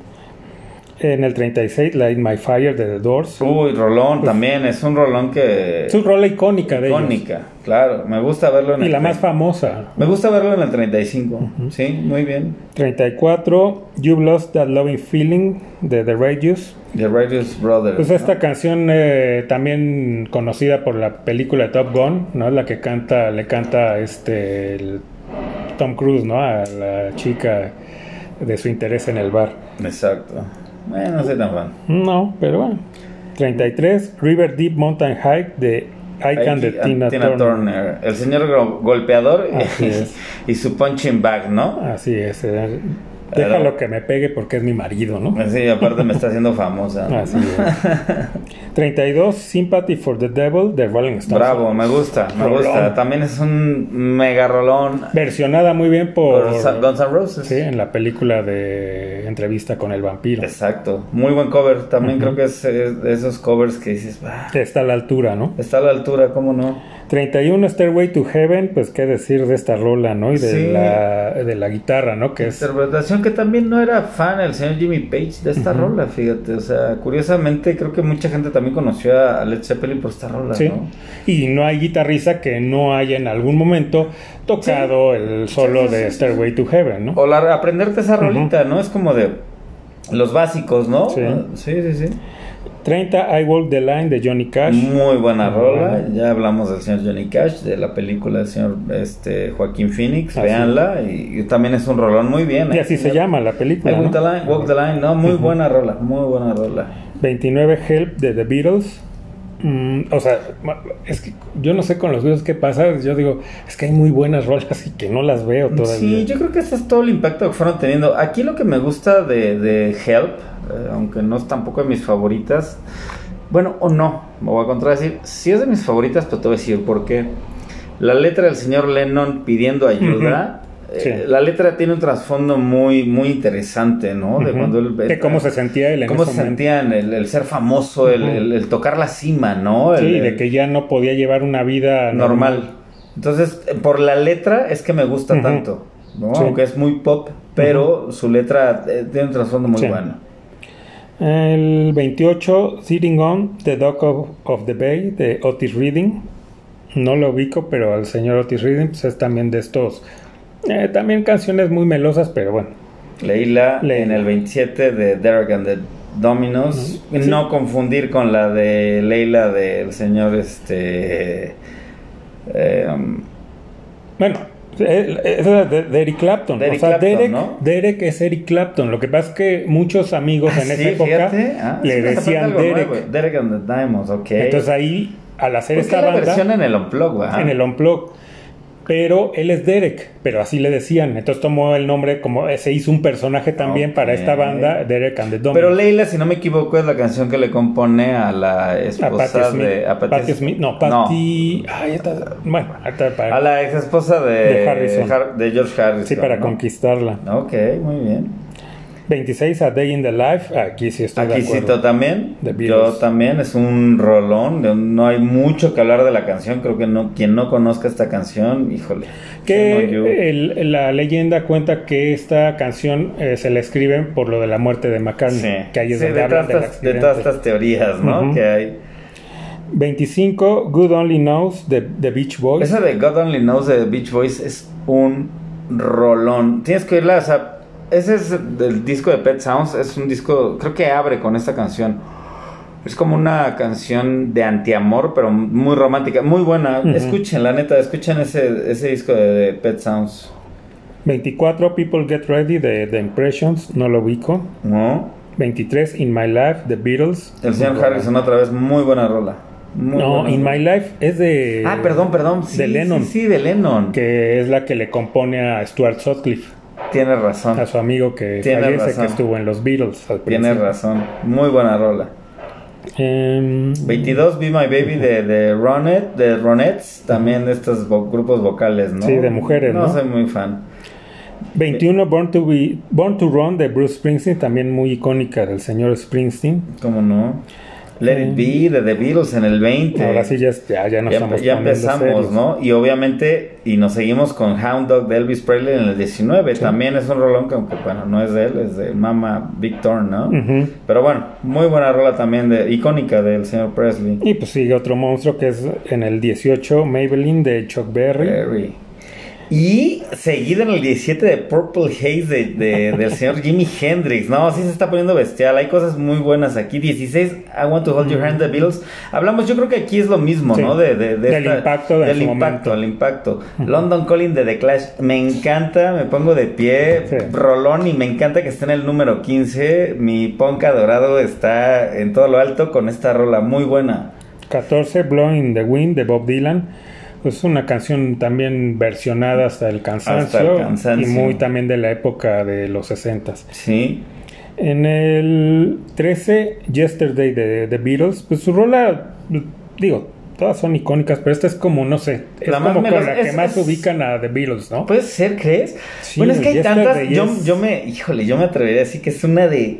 En el 36, Light My Fire de The Doors. Uy, Rolón también es un Rolón que Es su rola icónica de ellos. icónica, claro. Me gusta verlo en Y el la más famosa. Me gusta verlo en el 35. Sí, muy bien. 34, You've Lost That Loving Feeling de The Radius. The Radius Brothers. Pues ¿no? esta canción eh, también conocida por la película de Top Gun, ¿no? La que canta, le canta este el Tom Cruise, ¿no? A la chica de su interés en el bar. Exacto. Bueno, no soy tan fan. No, pero bueno. 33, River Deep Mountain Hike de Icon de Tina, Tina Turner. Turner. El señor go- golpeador y- y, su punching bag, ¿no? Así es. Déjalo que me pegue porque es mi marido, ¿no? Sí, aparte me está haciendo famosa. Así es. 32, Sympathy for the Devil de Rolling Stones. Bravo, me gusta, me Rolón. gusta. También es un mega rolón Versionada muy bien por... por Guns N' Roses. Sí, en la película de Entrevista con el vampiro. Exacto, muy buen cover. También creo que es, es de esos covers que dices, "Ah, Que está a la altura, ¿no? está a la altura, ¿cómo no? 31, Stairway to Heaven, pues qué decir de esta rola, ¿no? Y de, Sí. la, de la guitarra, ¿no? Que es... Interpretación que también no era fan el señor Jimmy Page de esta rola, fíjate. O sea, curiosamente creo que mucha gente también conoció a Led Zeppelin por esta rola, Sí. ¿no? Y no hay guitarrista que no haya en algún momento tocado el solo de Stairway to Heaven, ¿no? O la, aprenderte esa rolita, ¿no? Es como de los básicos, ¿no? Sí. sí, sí. sí. 30, I Walk the Line de Johnny Cash. Muy buena rola. Ya hablamos del señor Johnny Cash, de la película del señor este, Joaquín Phoenix. Así Véanla. Y, y también es un rolón muy bien. Y ¿eh? así se llama la I película, Walk, the line, Walk the Line, ¿no? Muy buena rola, muy buena rola. 29, Help de The Beatles. Mm, o sea, es que yo no sé con los Beatles qué pasa. Yo digo, es que hay muy buenas rolas y que no las veo todavía. Sí, yo creo que este es todo el impacto que fueron teniendo. Aquí lo que me gusta de, de Help, eh, aunque no es tampoco de mis favoritas, bueno, o no, me voy a contradecir, sí es de mis favoritas, pero te voy a decir por qué. La letra del señor Lennon pidiendo ayuda. Sí. eh, la letra tiene un trasfondo muy, muy interesante, ¿no? De cuando él De cómo se sentía él en cómo ese se sentían, el, el ser famoso, el, el- el tocar la cima, ¿no? Sí, de que ya no podía llevar una vida normal. Entonces, eh, por la letra es que me gusta tanto, ¿no? Sí. Aunque es muy pop, pero su letra eh, tiene un trasfondo muy Sí. bueno. El 28, Sitting on The Dock of, of the Bay de Otis Reading. No lo ubico, pero el señor Otis Reading pues, es también de estos. Eh, también canciones muy melosas, pero bueno. Leila, Leila. en el 27 de Derek and the Dominos. Ujú. No confundir con la de Leila del señor este. eh, um, Bueno, eh, es de, de Eric Clapton. De Eric o sea, Clapton, Derek, ¿no? Derek es Eric Clapton. Lo que pasa es que muchos amigos ah, en esa sí, época fíjate. Ah, le sí, decían Derek. nuevo. Derek and the Diamonds, ok. Entonces ahí, al hacer ¿Por qué esta la banda. versión en el Unplug, en el Unplug. Pero él es Derek, pero así le decían. Entonces tomó el nombre como eh, se hizo un personaje también para esta banda, Derek and the Dominos. Pero Leila, si no me equivoco, es la canción que le compone a la a esposa Smith. de. A Patti Patti Smith. No, Patti. Ay, está- Bueno, para, A la ex esposa de, De Harrison. De George Harrison. sí, para ¿no? conquistarla. Ok, muy bien. 26 a Day in the Life. Aquí sí estoy Aquí de acuerdo. cito también. The Yo también. Es un rolón. de- No hay mucho que hablar de la canción. Creo que no quien no conozca esta canción, híjole. Que el- la leyenda cuenta que esta canción eh, se la escriben por lo de la muerte de McCartney. Sí. Que ahí es Sí, donde de, hablan todas del estas, de accidente. todas estas teorías, ¿no? Ujú. Que hay. 25 Good Only Knows de The Beach Boys. Esa de God Only Knows de Beach Boys es un rolón. Tienes que oírla, o sea, ese es del disco de Pet Sounds, es un disco, creo que abre con esta canción. Es como una canción de antiamor, pero muy romántica, muy buena. Escuchen, la neta, escuchen ese, ese disco de, de Pet Sounds. 24 People Get Ready de The Impressions, no lo ubico. ¿No? 23 In My Life, The Beatles. El señor Harrison otra vez, muy buena rola. Muy No, In rola. My Life es de. Ah, perdón, perdón. Sí, de Lennon. Sí, sí, de Lennon. Que es la que le compone a Stuart Sutcliffe, Tienes razón. a su amigo que fallece, razón. que estuvo en los Beatles al Tienes razón. Muy buena rola. Em, 22, Be My Baby de, de Ronet, de Ronettes, también de estos vo- grupos vocales, ¿no? Sí, de mujeres, ¿no? No soy muy fan. 21 Born to, Be, Born to Run de Bruce Springsteen, también muy icónica del señor Springsteen. ¿Cómo no? Let It Be de The Beatles en el 20. Ahora sí ya, ya, ya nos ya, estamos ya poniendo empezamos, serios. ¿no? Y obviamente, y nos seguimos con Hound Dog de Elvis Presley en el 19. Sí. También es un rolón que, aunque bueno, no es de él, es de Mama Victor, ¿no? Ujú. Pero bueno, muy buena rola también, de icónica del señor Presley. Y pues sigue otro monstruo que es en el 18 Maybelline de Chuck Berry. Berry. Y seguido en el 17 de Purple Haze de, de- del señor Jimi Hendrix. No, sí se está poniendo bestial. Hay cosas muy buenas aquí. 16, I Want to Hold Your Hand, The Beatles. Hablamos, yo creo que aquí es lo mismo, Sí. ¿no? De, de- de Del impacto de Del impacto, el impacto. London Calling de The Clash. Me encanta, me pongo de pie. Sí. Rolón y me encanta que esté en el número 15. Mi ponca dorado está en todo lo alto con esta rola. Muy buena. 14 Blowing in the Wind de Bob Dylan. Es una canción también versionada hasta el cansancio, Hasta el cansancio. y muy también de la época de los 60 Sí. En el 13, Yesterday de The Beatles, pues su rola, digo, todas son icónicas, pero esta es como, no sé, es La más como con la que es- más ubican a The Beatles, ¿no? Puede ser, ¿crees? Sí, bueno, es que hay tantas. Yo, yo me, híjole, yo me atrevería a decir que es una de.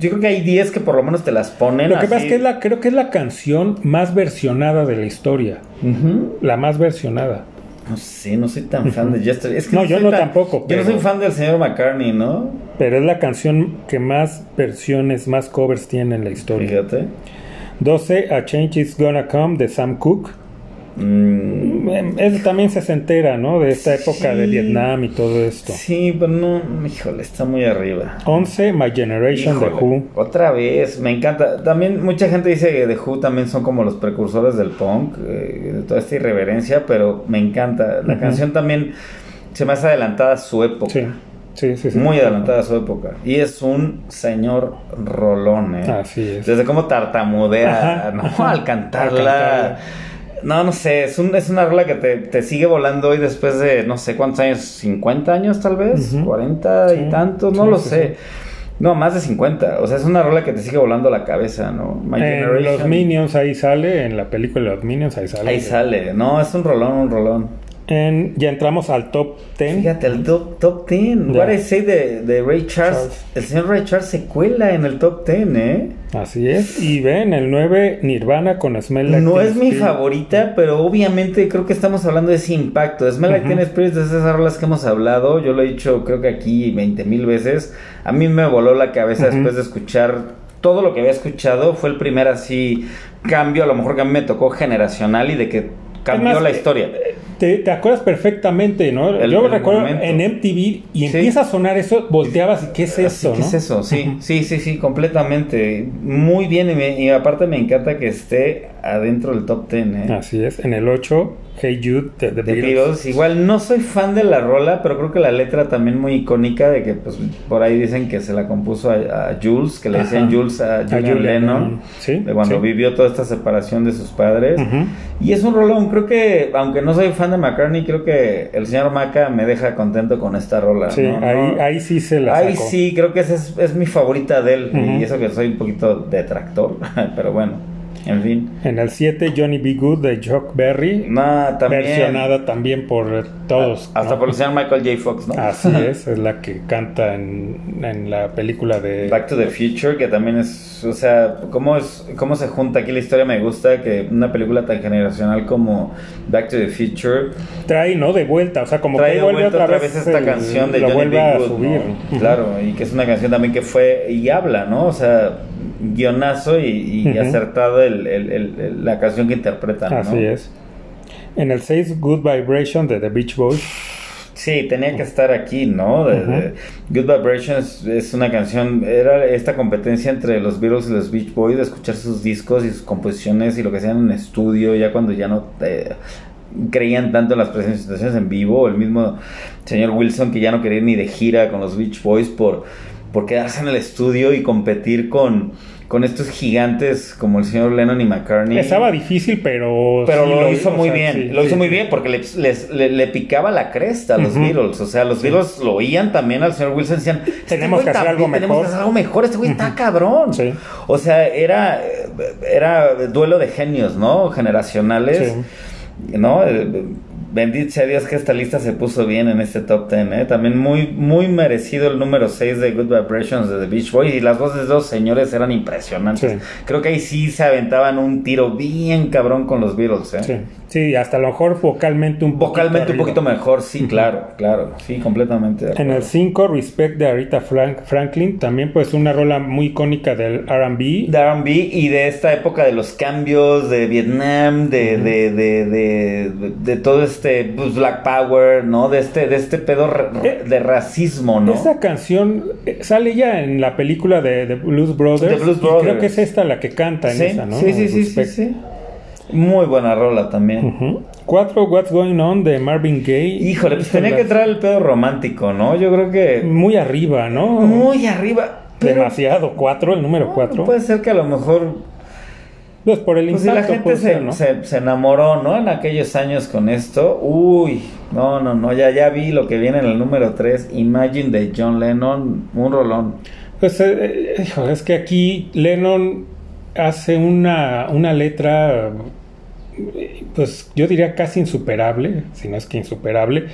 Yo creo que hay 10 que por lo menos te las ponen. Lo que pasa es que es la, creo que es la canción más versionada de la historia, la más versionada. No sé, no soy tan fan de Yesterday. Es que No, yo no tan- tampoco, Yo no soy fan del señor McCartney, ¿no? Pero es la canción que más versiones, más covers tiene en la historia. Fíjate. 12, A Change Is Gonna Come de Sam Cooke. Mm, Es también se entera, ¿no? De esta época de. Vietnam y todo esto. sí, pero no, híjole, está muy arriba. 11, My Generation de Híjole, Who. Otra vez, me encanta. También mucha gente dice que The Who también son como los precursores del punk, eh, de toda esta irreverencia, pero me encanta. La canción también se me hace adelantada a su época. Sí, sí, sí. sí. Muy adelantada a su época. Y es un señor rolón, ¿eh? Así es. Desde cómo tartamudea, Ajá, ¿no? ajá. Al cantarla. Al cantarla. No, no sé, es, un, es una rola que te, te sigue volando hoy después de no sé cuántos años, 50 años tal vez, Ujú. 40 Sí, y tantos, no sí, lo sí, sé. No, más de 50. O sea, es una rola que te sigue volando la cabeza, ¿no? My En los Minions ahí sale, en la película de los Minions ahí sale. Ahí sale. No, es un rolón, un rolón. En- ya entramos al top 10. Fíjate, el top, top 10. Ya. What I say de, de Ray Charles. Charles. El señor Ray Charles se cuela en el top 10, ¿eh? Así es. Y ven, el 9, Nirvana con Smell Like No es mi Spirit. favorita, pero obviamente creo que estamos hablando de ese impacto. Smell Like Ujú. Teen Spirit es de esas rolas que hemos hablado. Yo lo he dicho creo que aquí 20 mil veces. A mí me voló la cabeza después de escuchar todo lo que había escuchado. Fue el primer así cambio, a lo mejor que a mí me tocó generacional y de que cambió Además, la eh, historia. Te, te acuerdas perfectamente, ¿no? El- Yo el recuerdo momento. en MTV y empieza a sonar eso, volteabas y ¿qué es Así eso, que no? es eso? Sí, sí, sí, sí, completamente. Muy bien y, me- y aparte me encanta que esté adentro del top 10. ¿eh? Así es. En el 8, Hey Jude de The The Beatles. Beatles. Igual no soy fan de la rola, pero creo que la letra también muy icónica de que pues por ahí dicen que se la compuso a, a Jules, que le decían Ajá. Jules a Julian Lennon. Sí, de cuando sí. vivió toda esta separación de sus padres. Ujú. Y es un rolón, creo que aunque no soy fan de McCartney, creo que el señor Maca me deja contento con esta rola. Sí, ¿no? ahí, No- ahí sí se la Ahí sacó. sí, creo que esa es, es mi favorita de él. Y eso que soy un poquito detractor, pero bueno, en fin. En el 7, Johnny B. Good de Chuck Berry. No, también. Versionada también por todos. Hasta ¿no? por el señor Michael J. Fox, ¿no? Así es, es la que canta en, en la película de... Back to the Future, que también es, o sea, cómo, es, cómo se junta aquí la historia, me gusta que una película tan generacional como Back to the Future Trae, ¿no? De vuelta, o sea, como trae que de vuelve vuelta otra vez, esta el- canción de Johnny B. a Good, subir. ¿no? Claro, y que es una canción también que fue, y habla, ¿no? O sea, guionazo y, acertado el, el- el- el- la canción que interpretan, ¿no? Así es. En el 6, Good Vibration de The Beach Boys. Sí, tenía que estar aquí, ¿no? De- Ujú. de- Good Vibrations es una canción, era esta competencia entre los Beatles y los Beach Boys de escuchar sus discos y sus composiciones y lo que hacían en estudio, ya cuando ya no eh, creían tanto en las presentaciones en vivo, el mismo señor Wilson que ya no quería ir ni de gira con los Beach Boys por, por quedarse en el estudio y competir con, con estos gigantes como el señor Lennon y McCartney. Estaba difícil, pero... Pero sí lo, hizo muy sea, bien, sí, lo hizo sí. muy bien porque le, les- le- le picaba la cresta a los. Beatles. O sea, los Beatles lo oían también al señor Wilson. Decían: "Este Tenemos que hacer también algo Tenemos mejor". que hacer algo mejor. Este güey está cabrón. O sea, era, era duelo de genios, ¿no? Generacionales. ¿No? Bendito sea Dios que esta lista se puso bien en este top 10, ¿eh? También muy, muy merecido el número 6 de Good Vibrations de The Beach Boys. Y las voces de dos señores eran impresionantes. Sí. Creo que ahí sí se aventaban un tiro bien cabrón con los Beatles, ¿eh? Sí, sí, hasta a lo mejor vocalmente un poquito Vocalmente un poquito mejor, sí, claro, claro, sí, completamente. En el acuerdo. 5, Respect de Aretha Frank- Franklin, también pues una rola muy icónica del R&B. De R&B y de esta época de los cambios de Vietnam, de, de, de, de, de- de todo este pues, Black Power, ¿no? De este, de este pedo Eh, de racismo, ¿no? Esta canción eh, sale ya en la película de, Blues Brothers. The Blues y creo Brothers. que es esta la que canta en sí, esa, ¿no? sí, sí, sí, sí, sí. Muy buena rola también. Cuatro, What's Going On de Marvin Gaye. Híjole, pues tenía que traer el pedo romántico, ¿no? Yo creo que Muy arriba, ¿no? muy arriba. pero- Demasiado. Cuatro, el número Bueno, cuatro. Puede ser que a lo mejor. Pues por el Pues si la impacto, gente se, ser, ¿no? se, se enamoró, ¿no? En aquellos años con esto. Uy, no, no, no, ya, ya vi lo que viene en el número 3. Imagine de John Lennon, un rolón. Pues eh, eh, hijo, es que aquí Lennon hace una, una letra, pues yo diría casi insuperable, si no es que insuperable,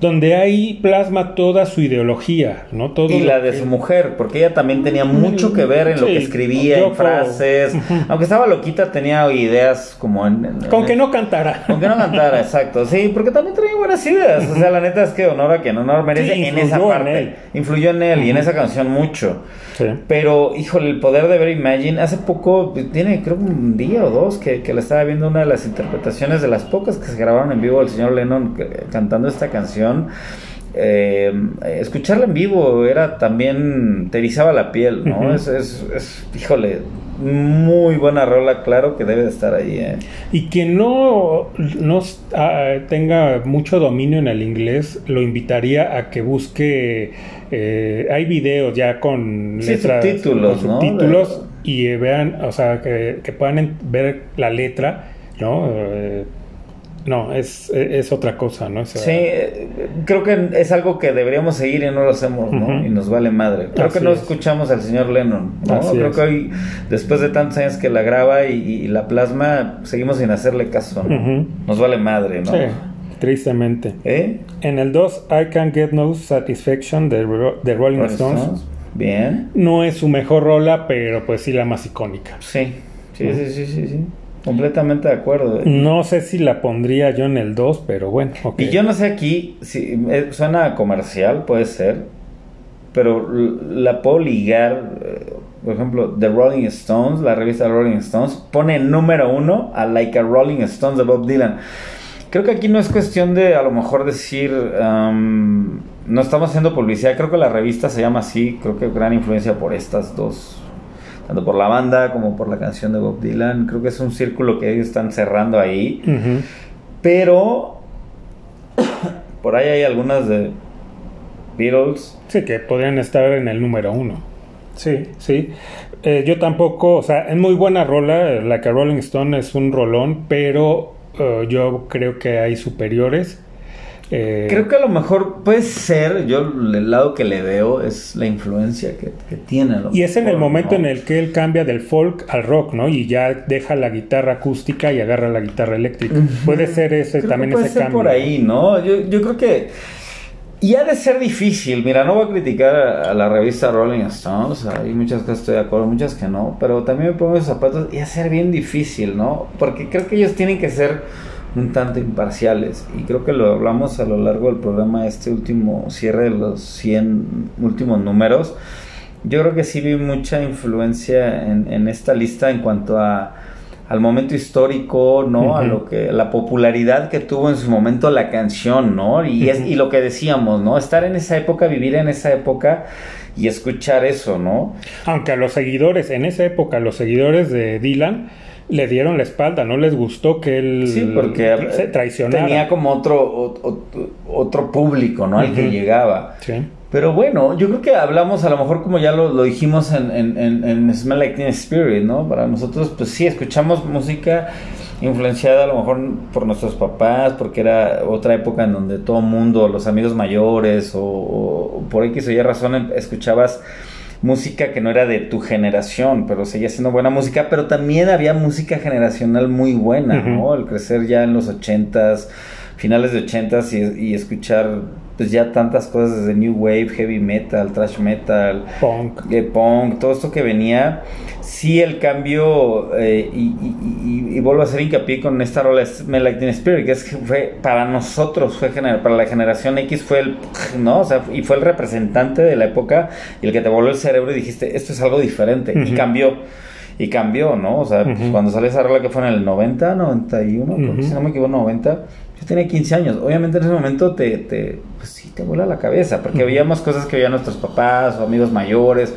donde ahí plasma toda su ideología, ¿no? Todo Y la de que- su mujer, porque ella también tenía mucho que ver en lo que escribía, en frases. Aunque estaba loquita, tenía ideas como en... en- Con que no cantara. Con que no cantara, exacto. Sí, porque también traía buenas ideas. O sea, la neta es que honor a quien honor merece Sí, en esa parte. él. Influyó en él y en esa canción mucho. Sí. Pero, híjole, el poder de ver Imagine, hace poco, tiene creo un día o dos que, que le estaba viendo una de las interpretaciones de las pocas que se grabaron en vivo del señor Lennon que- cantando esta canción. Eh, escucharla en vivo era también, te erizaba la piel, ¿no? Es, es, es, híjole, muy buena rola, claro que debe de estar ahí, ¿eh? Y quien no, no ah, tenga mucho dominio en el inglés, lo invitaría a que busque. eh, hay videos ya con Sí, letras, subtítulos, con ¿no? subtítulos y eh, vean, o sea, que, que puedan ver la letra, ¿no? No, es, es otra cosa, ¿no? O sea, Sí, creo que es algo que deberíamos seguir y no lo hacemos, ¿no? Y nos vale madre. Creo Así que no es. escuchamos al señor Lennon, ¿no? Así creo es. que hoy, después de tantos años que la graba y, y la plasma, seguimos sin hacerle caso, ¿no? Nos vale madre, ¿no? sí, tristemente. ¿Eh? En el 2, I Can't Get No Satisfaction de, Ro- de Rolling. Stones. Bien. No es su mejor rola, pero pues sí la más icónica. Sí, sí, sí, sí, sí, sí. Completamente de acuerdo. No sé si la pondría yo en el 2, pero bueno. Y yo no sé aquí, si eh, suena comercial, puede ser, pero la puedo ligar, eh, por ejemplo, The Rolling Stones, la revista Rolling Stones, pone número uno a Like a Rolling Stones de Bob Dylan. Creo que aquí no es cuestión de a lo mejor decir, am, no estamos haciendo publicidad, creo que la revista se llama así, creo que gran influencia por estas dos, tanto por la banda como por la canción de Bob Dylan, creo que es un círculo que ellos están cerrando ahí. Pero por ahí hay algunas de Beatles. Sí, que podrían estar en el número uno. Sí, sí. Eh, yo tampoco, o sea, es muy buena rola, la que Rolling Stone es un rolón, pero eh, yo creo que hay superiores. Eh, Creo que a lo mejor puede ser, yo el lado que le veo es la influencia que, que tiene. lo Y es en el momento en el que él cambia del folk al rock, ¿no? Y ya deja la guitarra acústica y agarra la guitarra eléctrica. Puede ser ese Creo también que puede ese ser cambio. por ahí, ¿no? Yo, yo creo que... Y ha de ser difícil, mira, no voy a criticar a, a la revista Rolling Stones, hay muchas que estoy de acuerdo, muchas que no, pero también me pongo esos zapatos y ha de ser bien difícil, ¿no? Porque creo que ellos tienen que ser un tanto imparciales y creo que lo hablamos a lo largo del programa, este último cierre de los 100 últimos números. Yo creo que sí vi mucha influencia en, en esta lista en cuanto a al momento histórico, ¿no? A lo que la popularidad que tuvo en su momento la canción, ¿no? Y es y lo que decíamos, ¿no? Estar en esa época, vivir en esa época y escuchar eso, ¿no? Aunque a los seguidores, en esa época, los seguidores de Dylan le dieron la espalda, no les gustó que él Sí, porque se traicionara. tenía como otro otro público, ¿no? Al que llegaba. Sí. Pero bueno, yo creo que hablamos a lo mejor como ya lo, lo dijimos en, en, en, en Smell Like Teen Spirit, ¿no? Para nosotros, pues sí, escuchamos música influenciada a lo mejor por nuestros papás, porque era otra época en donde todo mundo, los amigos mayores o, o por X o Y razón escuchabas música que no era de tu generación, pero seguía siendo buena música, pero también había música generacional muy buena. ¿no? El crecer ya en los ochentas, finales de ochentas y, y escuchar pues ya tantas cosas desde New Wave, Heavy Metal, Thrash Metal, Punk. eh, punk, todo esto que venía, sí el cambio, eh, y, y, y- y vuelvo a hacer hincapié con esta rola Like Teen Spirit, que es que fue, para nosotros, fue gener- para la generación X fue el, ¿no? O sea, y fue el representante de la época y el que te volvió el cerebro y dijiste, esto es algo diferente, y cambió. Y cambió, ¿no? O sea, pues, cuando salió esa rola que fue en el 90, 91, creo que si no me equivoco, 90, yo tenía 15 años. Obviamente en ese momento te, te pues sí, te vuela la cabeza, porque veíamos cosas que veían nuestros papás o amigos mayores,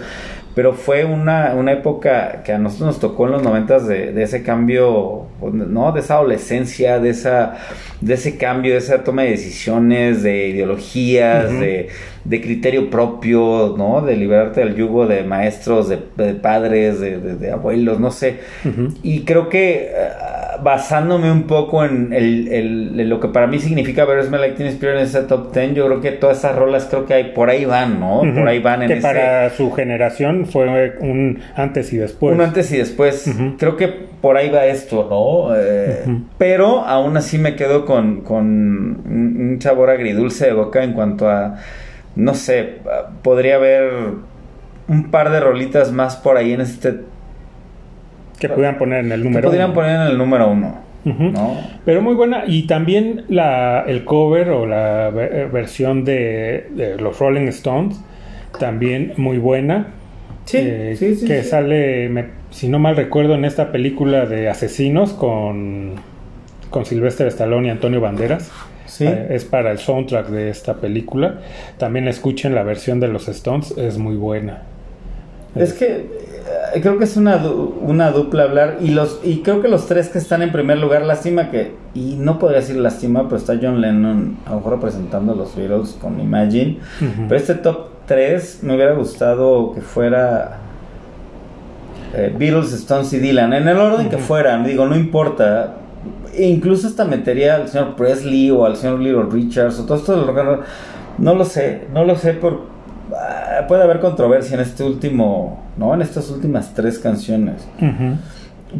pero fue una, una época que a nosotros nos tocó en los noventas de, de ese cambio, ¿no? De esa adolescencia, de esa, de ese cambio, de esa toma de decisiones, de ideologías, de, de criterio propio, ¿no? De liberarte del yugo de maestros, de, de padres, de, abuelos, no sé. Y creo que basándome un poco en, el, el- en lo que para mí significa ver Smell Like Teen Spirit en ese top 10, yo creo que todas esas rolas creo que hay por ahí van, ¿no? Por ahí van en que ese para su generación fue un antes y después. un antes y después. Creo que por ahí va esto, ¿no? Eh. Pero aún así me quedo con, con un un sabor agridulce de boca en cuanto a, no sé, podría haber un par de rolitas más por ahí en este... que pudieran poner en el número podrían uno. poner en el número uno. Pero muy buena. Y también la, el cover o la eh, versión de, de los Rolling Stones, también muy buena. Sí, Eh, sí, sí, Que sí. sale, me- si no mal recuerdo, en esta película de Asesinos con, con Sylvester Stallone y Antonio Banderas. Sí. Eh, es para el soundtrack de esta película. También escuchen la versión de los Stones, es muy buena. Es que creo que es una, du- una dupla hablar y los y creo que los tres que están en primer lugar, lástima que y no podría decir lástima, pero está John Lennon a lo mejor representando a los Beatles con Imagine, pero este top 3 me hubiera gustado que fuera eh, Beatles, Stones y Dylan, en el orden que fueran, digo, no importa. E incluso hasta metería al señor Presley o al señor Little Richards o todo esto del rock. No lo sé, no lo sé por ah, puede haber controversia en este último, ¿no? En estas últimas tres canciones.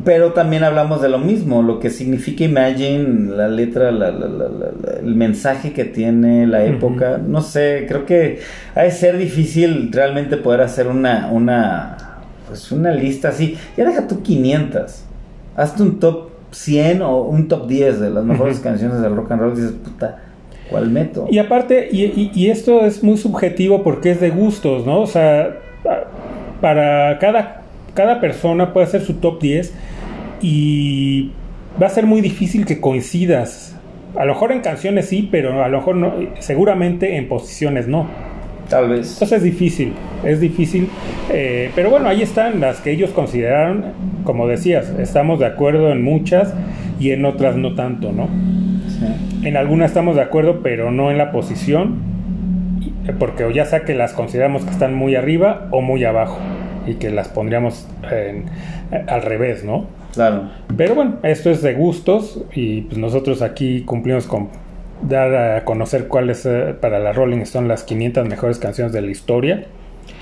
Pero también hablamos de lo mismo, lo que significa Imagine, la letra, la- la- la- el mensaje que tiene, la época, no sé, creo que ha de ser difícil realmente poder hacer una, una, pues una lista así. Ya deja tú 500, hazte un top 100 o un top 10 de las mejores canciones del rock and roll y dices, puta, ¿cuál meto? Y aparte, y, y- y esto es muy subjetivo porque es de gustos, ¿no? O sea, para cada, cada persona puede hacer su top 10 y va a ser muy difícil que coincidas. A lo mejor en canciones sí, pero a lo mejor no, seguramente en posiciones no. Tal vez. Entonces es difícil, es difícil. eh, pero bueno, ahí están las que ellos consideraron, como decías, estamos de acuerdo en muchas y en otras no tanto, ¿no? Sí. En algunas estamos de acuerdo, pero no en la posición, porque ya sea que las consideramos que están muy arriba o muy abajo, y que las pondríamos en- al revés, ¿no? Claro. Pero bueno, esto es de gustos, y pues nosotros aquí cumplimos con dar a conocer cuáles eh, para la Rolling Stone las 500 mejores canciones de la historia.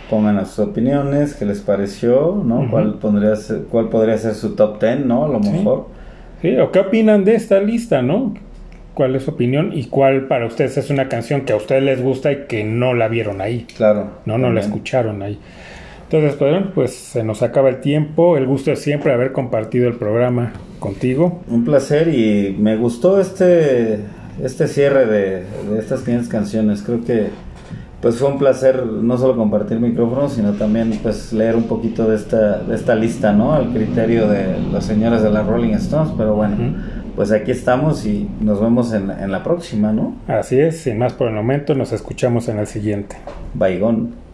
Pongan sus opiniones, qué les pareció, ¿no? ¿Cuál, pondría ser- ¿Cuál podría ser su top 10, ¿no? A lo mejor. ¿Sí? ¿O qué opinan de esta lista, no? ¿Cuál es su opinión? ¿Y cuál para ustedes es una canción que a ustedes les gusta y que no la vieron ahí? Claro. No, no la escucharon ahí. Entonces, pues, pues se nos acaba el tiempo. El gusto es siempre haber compartido el programa contigo. Un placer y me gustó este, este cierre de, de estas 500 canciones. Creo que pues fue un placer no solo compartir micrófonos, sino también pues leer un poquito de esta, de esta lista, ¿no? Al criterio de los señores de las Rolling Stones. Pero bueno, Ujú. pues aquí estamos y nos vemos en, en la próxima, ¿no? Así es, sin más por el momento, nos escuchamos en el siguiente. Baigón.